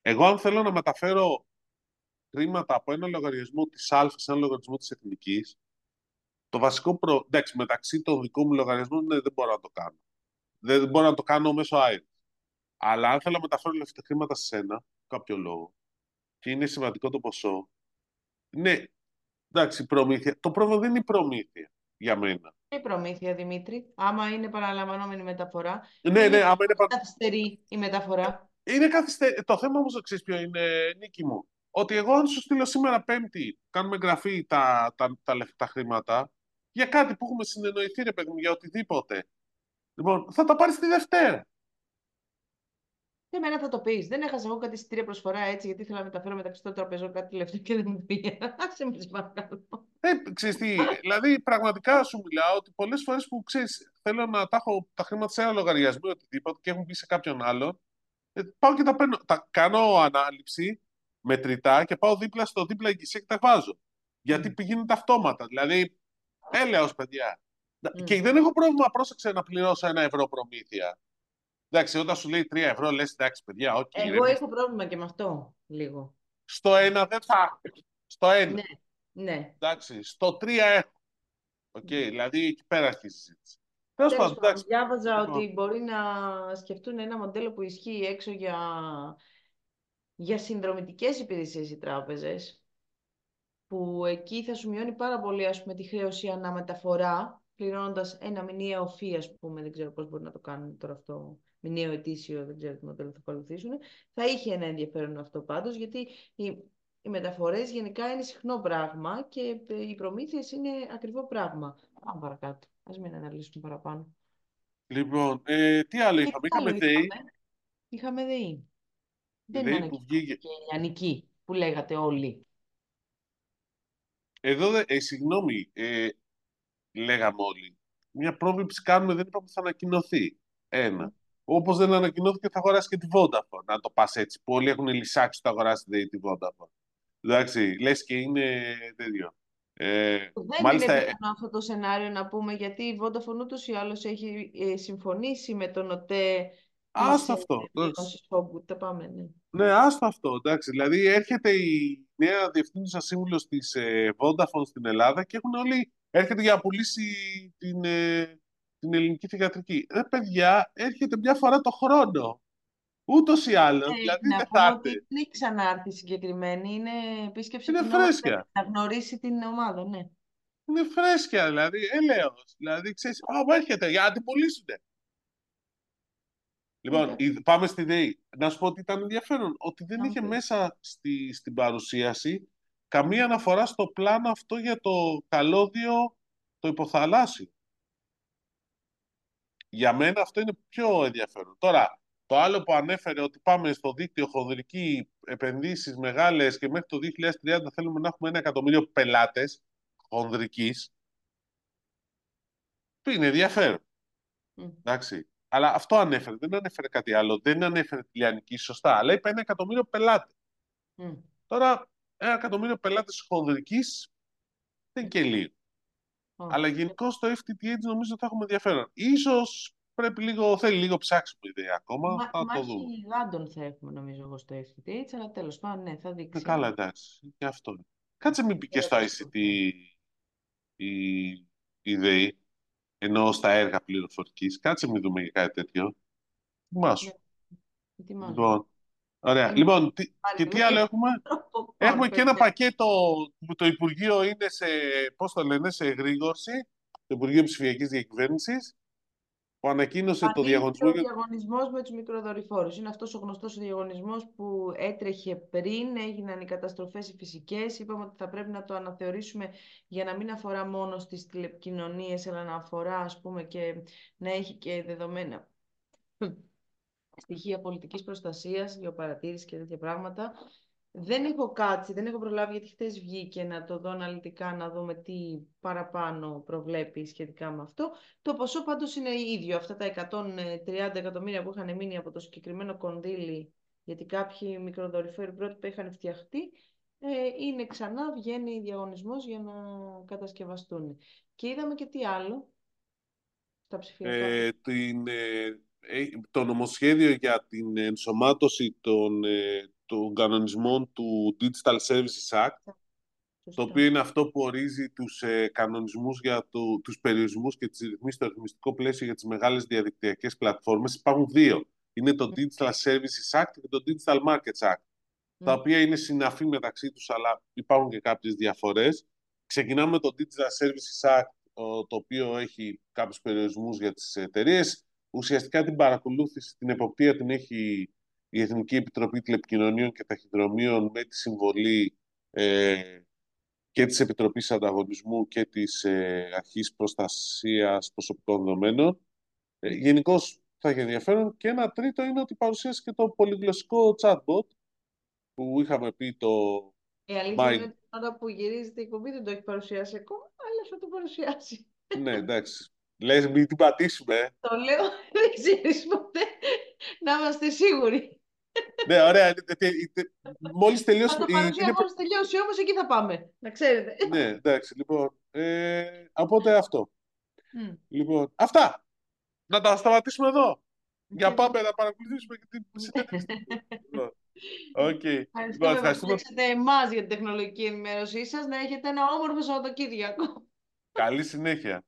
Εγώ αν θέλω να μεταφέρω χρήματα από ένα λογαριασμό της Α σε ένα λογαριασμό της Εθνικής, το βασικό προ... Εντάξει, μεταξύ των δικών μου λογαριασμών ναι, δεν μπορώ να το κάνω. Δεν μπορώ να το κάνω μέσω ΑΕΠ. Αλλά αν θέλω να μεταφέρω λεφτά χρήματα σε σένα, κάποιο λόγο, και είναι σημαντικό το ποσό, ναι, εντάξει, προμήθεια. Το πρόβλημα δεν είναι η προμήθεια για μένα. Η προμήθεια, Δημήτρη, άμα είναι παραλαμβανόμενη μεταφορά, Ναι, είναι ναι, άμα είναι, πα- καθυστερή η μεταφορά. Είναι καθυστε... Το θέμα όμως, ξέρεις ποιο είναι, Νίκη μου, ότι εγώ αν σου στείλω σήμερα Πέμπτη, κάνουμε εγγραφή τα, τα, τα, λεφ- τα χρήματα, για κάτι που έχουμε συνεννοηθεί, ρε παιδί μου, για οτιδήποτε. Λοιπόν, θα τα πάρεις τη Δευτέρα. Και εμένα θα το πεις. Δεν έχασα εγώ κάτι εισιτήρια προσφορά έτσι, γιατί ήθελα να μεταφέρω μεταξύ των τραπεζών κάτι λεφτά και δεν μου πήγε. Άσε με, σε παρακαλώ. Ε, ξέρεις τι, δηλαδή πραγματικά σου μιλάω ότι πολλές φορές που ξέρεις, θέλω να τα έχω τα χρήματα σε ένα λογαριασμό ή οτιδήποτε και έχουν μπει σε κάποιον άλλον, ε, πάω και τα παίρνω, τα κάνω ανάληψη μετρητά και πάω δίπλα στο δίπλα εγγυσία και τα βάζω. Γιατί Μμ. πηγαίνουν αυτόματα. Δηλαδή, έλεος παιδιά. Μμ. Και δεν έχω πρόβλημα, πρόσεξε να πληρώσω ένα ευρώ προμήθεια. Εντάξει, όταν σου λέει 3 ευρώ, λες εντάξει παιδιά, οκ. ρε, Εγώ μη- έχω πρόβλημα και με αυτό λίγο. Στο ένα δεν θα έχω. Στο ένα. Ναι, ναι. Εντάξει, στο 3 έχω. Οκ, Ναι. δηλαδή εκεί πέρα έχει η συζήτηση. Τέλος Τέλος πάντων, πάντων, εντάξει. διάβαζα Λοιπόν, ότι μπορεί να σκεφτούν ένα μοντέλο που ισχύει έξω για, για συνδρομητικές υπηρεσίες οι τράπεζες, που εκεί θα σου μειώνει πάρα πολύ ας πούμε, τη χρέωση ανά μεταφορά, πληρώνοντας ένα μηνιαίο fee, ας πούμε, δεν ξέρω πώς μπορεί να το κάνουν τώρα αυτό, μηνιαίο ετήσιο, δεν ξέρω τι μοντέλο θα ακολουθήσουν. Θα είχε ένα ενδιαφέρον αυτό πάντως, γιατί οι, οι μεταφορές γενικά είναι συχνό πράγμα και ε, οι προμήθειες είναι ακριβό πράγμα. Πάμε παρακάτω, ας μην αναλύσουμε παραπάνω. λοιπόν ε, τι άλλο Και είχαμε; τι Είχαμε άλλο ΔΕΗ, είχαμε; Είχαμε ΔΕΗ. Δεν ΔΕΗ είναι που βγήκε. και η Λιανική που λέγατε όλοι. Εδώ, δε- ε, συγγνώμη, ε, λέγαμε όλοι. Μια πρόβλεψη κάνουμε, δεν είπαμε ότι θα ανακοινωθεί. Ένα. Όπως δεν ανακοινώθηκε θα αγοράσει και τη Vodafone, να το πας έτσι. Που όλοι έχουν λησάξει ότι θα αγοράσει τη τη Vodafone. Εντάξει, λες και είναι τέτοιο. Ε, Δεν μάλιστα, είναι ε, πιθανό αυτό το σενάριο να πούμε γιατί η Vodafone ούτως ή άλλως έχει ε, συμφωνήσει με τον ΟΤΕ της άστο ε, αυτό. εντάξει. μειώσης φόβου. Τα πάμε, ναι. Ναι, άστο αυτό, εντάξει. Δηλαδή έρχεται η νέα διευθύνουσα σύμβουλος της ε, Vodafone στην Ελλάδα και έχουν όλοι, έρχεται για να πουλήσει την, ε, την ελληνική θηγατρική. Ρε παιδιά, έρχεται μια φορά το χρόνο. Ούτως ή άλλως, Ε, δηλαδή να δεν πούμε θα ότι έρθει. δεν έχει ξανάρθει συγκεκριμένη. Είναι επίσκεψη Είναι κοινόματος φρέσκια. να γνωρίσει την ομάδα, ναι. Είναι φρέσκια, δηλαδή, έλεος. Δηλαδή, ξέρεις, α, μου έρχεται για να την πουλήσουνε. Λοιπόν, Εντάξει. η- πάμε στη ΔΕΗ. Να σου πω ότι ήταν ενδιαφέρον, ότι δεν Να είχε μου πεις. μέσα στη, στην παρουσίαση καμία αναφορά στο πλάνο αυτό για το καλώδιο το υποθαλάσσιο. Για μένα αυτό είναι πιο ενδιαφέρον. Τώρα, το άλλο που ανέφερε ότι πάμε στο δίκτυο χονδρική επενδύσεις μεγάλες και μέχρι το 2030 θέλουμε να έχουμε ένα εκατομμύριο πελάτες χονδρικής, είναι ενδιαφέρον. Μμ. Εντάξει. Αλλά αυτό ανέφερε, δεν ανέφερε κάτι άλλο. Δεν ανέφερε τη Λιανική σωστά, αλλά είπε ένα εκατομμύριο πελάτες. Μμ. Τώρα, ένα εκατομμύριο πελάτες χονδρικής δεν είναι και λίγο. Όχι. Αλλά γενικώς το FTTH νομίζω θα έχουμε ενδιαφέρον. Ίσως πρέπει λίγο, θέλει λίγο ψάξιμο ιδέα ακόμα, Μα, θα το μάχη δούμε. γιγάντων θα έχουμε νομίζω εγώ στο FTTH, αλλά τέλος πάντων ναι, θα Ε, δείξει. καλά, εντάξει, και αυτό. Κάτσε μην πεις και στο Ερωτήσω. ICT η, η ΔΕΗ, ενώ στα έργα πληροφορικής. Κάτσε μην δούμε για κάτι τέτοιο. Θυμάσου. Ναι, ετοιμάζω. Λοιπόν, Ωραία. Είναι Λοιπόν, τι- πάλι και τι με άλλο έχουμε; τρόπο Έχουμε και ένα παιδιά. πακέτο που το Υπουργείο είναι σε, πώς το λένε, σε εγρήγορση, το Υπουργείο Ψηφιακής Διακυβέρνησης, που ανακοίνωσε το Ανοίγει διαγωνισμό ο για... διαγωνισμός με τους μικροδορυφόρους. Είναι αυτός ο γνωστός ο διαγωνισμός που έτρεχε πριν, έγιναν οι καταστροφές οι φυσικές. Είπαμε ότι θα πρέπει να το αναθεωρήσουμε για να μην αφορά μόνο στις τηλεπικοινωνίες, αλλά να αφορά, ας πούμε, και να έχει και δεδομένα στοιχεία πολιτικής προστασίας, γεωπαρατήρησης και τέτοια πράγματα. Δεν έχω κάτσει, δεν έχω προλάβει γιατί χθες βγήκε να το δω αναλυτικά, να δούμε τι παραπάνω προβλέπει σχετικά με αυτό. Το ποσό πάντως είναι ίδιο, αυτά τα 130 εκατομμύρια που είχαν μείνει από το συγκεκριμένο κονδύλι, γιατί κάποιοι μικροδορυφόροι πρότυπα είχαν φτιαχτεί, ε, είναι ξανά, βγαίνει διαγωνισμός για να κατασκευαστούν. Και είδαμε και τι άλλο στα ψηφιακά. ε, την, ε, ε, το νομοσχέδιο για την ενσωμάτωση των, ε, των κανονισμών του Digital Services Act, το Σωστό. οποίο είναι αυτό που ορίζει τους ε, κανονισμούς για το, τους περιορισμούς και τις ρυθμίσεις στο ρυθμιστικό πλαίσιο για τις μεγάλες διαδικτυακές πλατφόρμες. Υπάρχουν δύο. Είναι το Digital Services Act και το Digital Markets Act, τα Μμ. οποία είναι συναφή μεταξύ τους, αλλά υπάρχουν και κάποιες διαφορές. Ξεκινάμε με το Digital Services Act, ο- το οποίο έχει κάποιους περιορισμούς για τις εταιρείες. Ουσιαστικά την παρακολούθηση, την εποπτεία την έχει η Εθνική Επιτροπή Τηλεπικοινωνίων και Ταχυδρομείων με τη συμβολή ε, και της Επιτροπής Ανταγωνισμού και της ε, Αρχής Προστασίας Προσωπικών Δεδομένων. Ε, Γενικώς θα έχει ενδιαφέρον. Και ένα τρίτο είναι ότι παρουσίασε και το πολυγλωσσικό chatbot που είχαμε πει το Η αλήθεια Μάη. είναι ότι την ώρα που γυρίζεται η εκπομπή δεν το έχει παρουσιάσει ακόμα, αλλά θα το παρουσιάσει. Ναι, εντάξει. Λες μην την πατήσουμε. ε. Το λέω, δεν ξέρεις ποτέ, να είμαστε σίγουροι. Ναι, ωραία. ε, ε, ε, ε, Μόλις Θα τελειώσουμε... το η- παρουσιάσει είναι- μόλις τελειώσει όμως, εκεί θα πάμε, να ξέρετε. Ναι, εντάξει, λοιπόν. Ε, οπότε αυτό. Μμ. Λοιπόν, αυτά. Να τα σταματήσουμε εδώ. Για Και- πάμε να παρακολουθήσουμε και την συνέντευξη. Λοιπόν, Οκ. Λοιπόν, Ευχαριστούμε που ευχαριστούμε. στηρίξατε εμάς για την τεχνολογική ενημέρωσή σας. Να έχετε ένα όμορφο Σαββατοκύριακο. Καλή συνέχεια.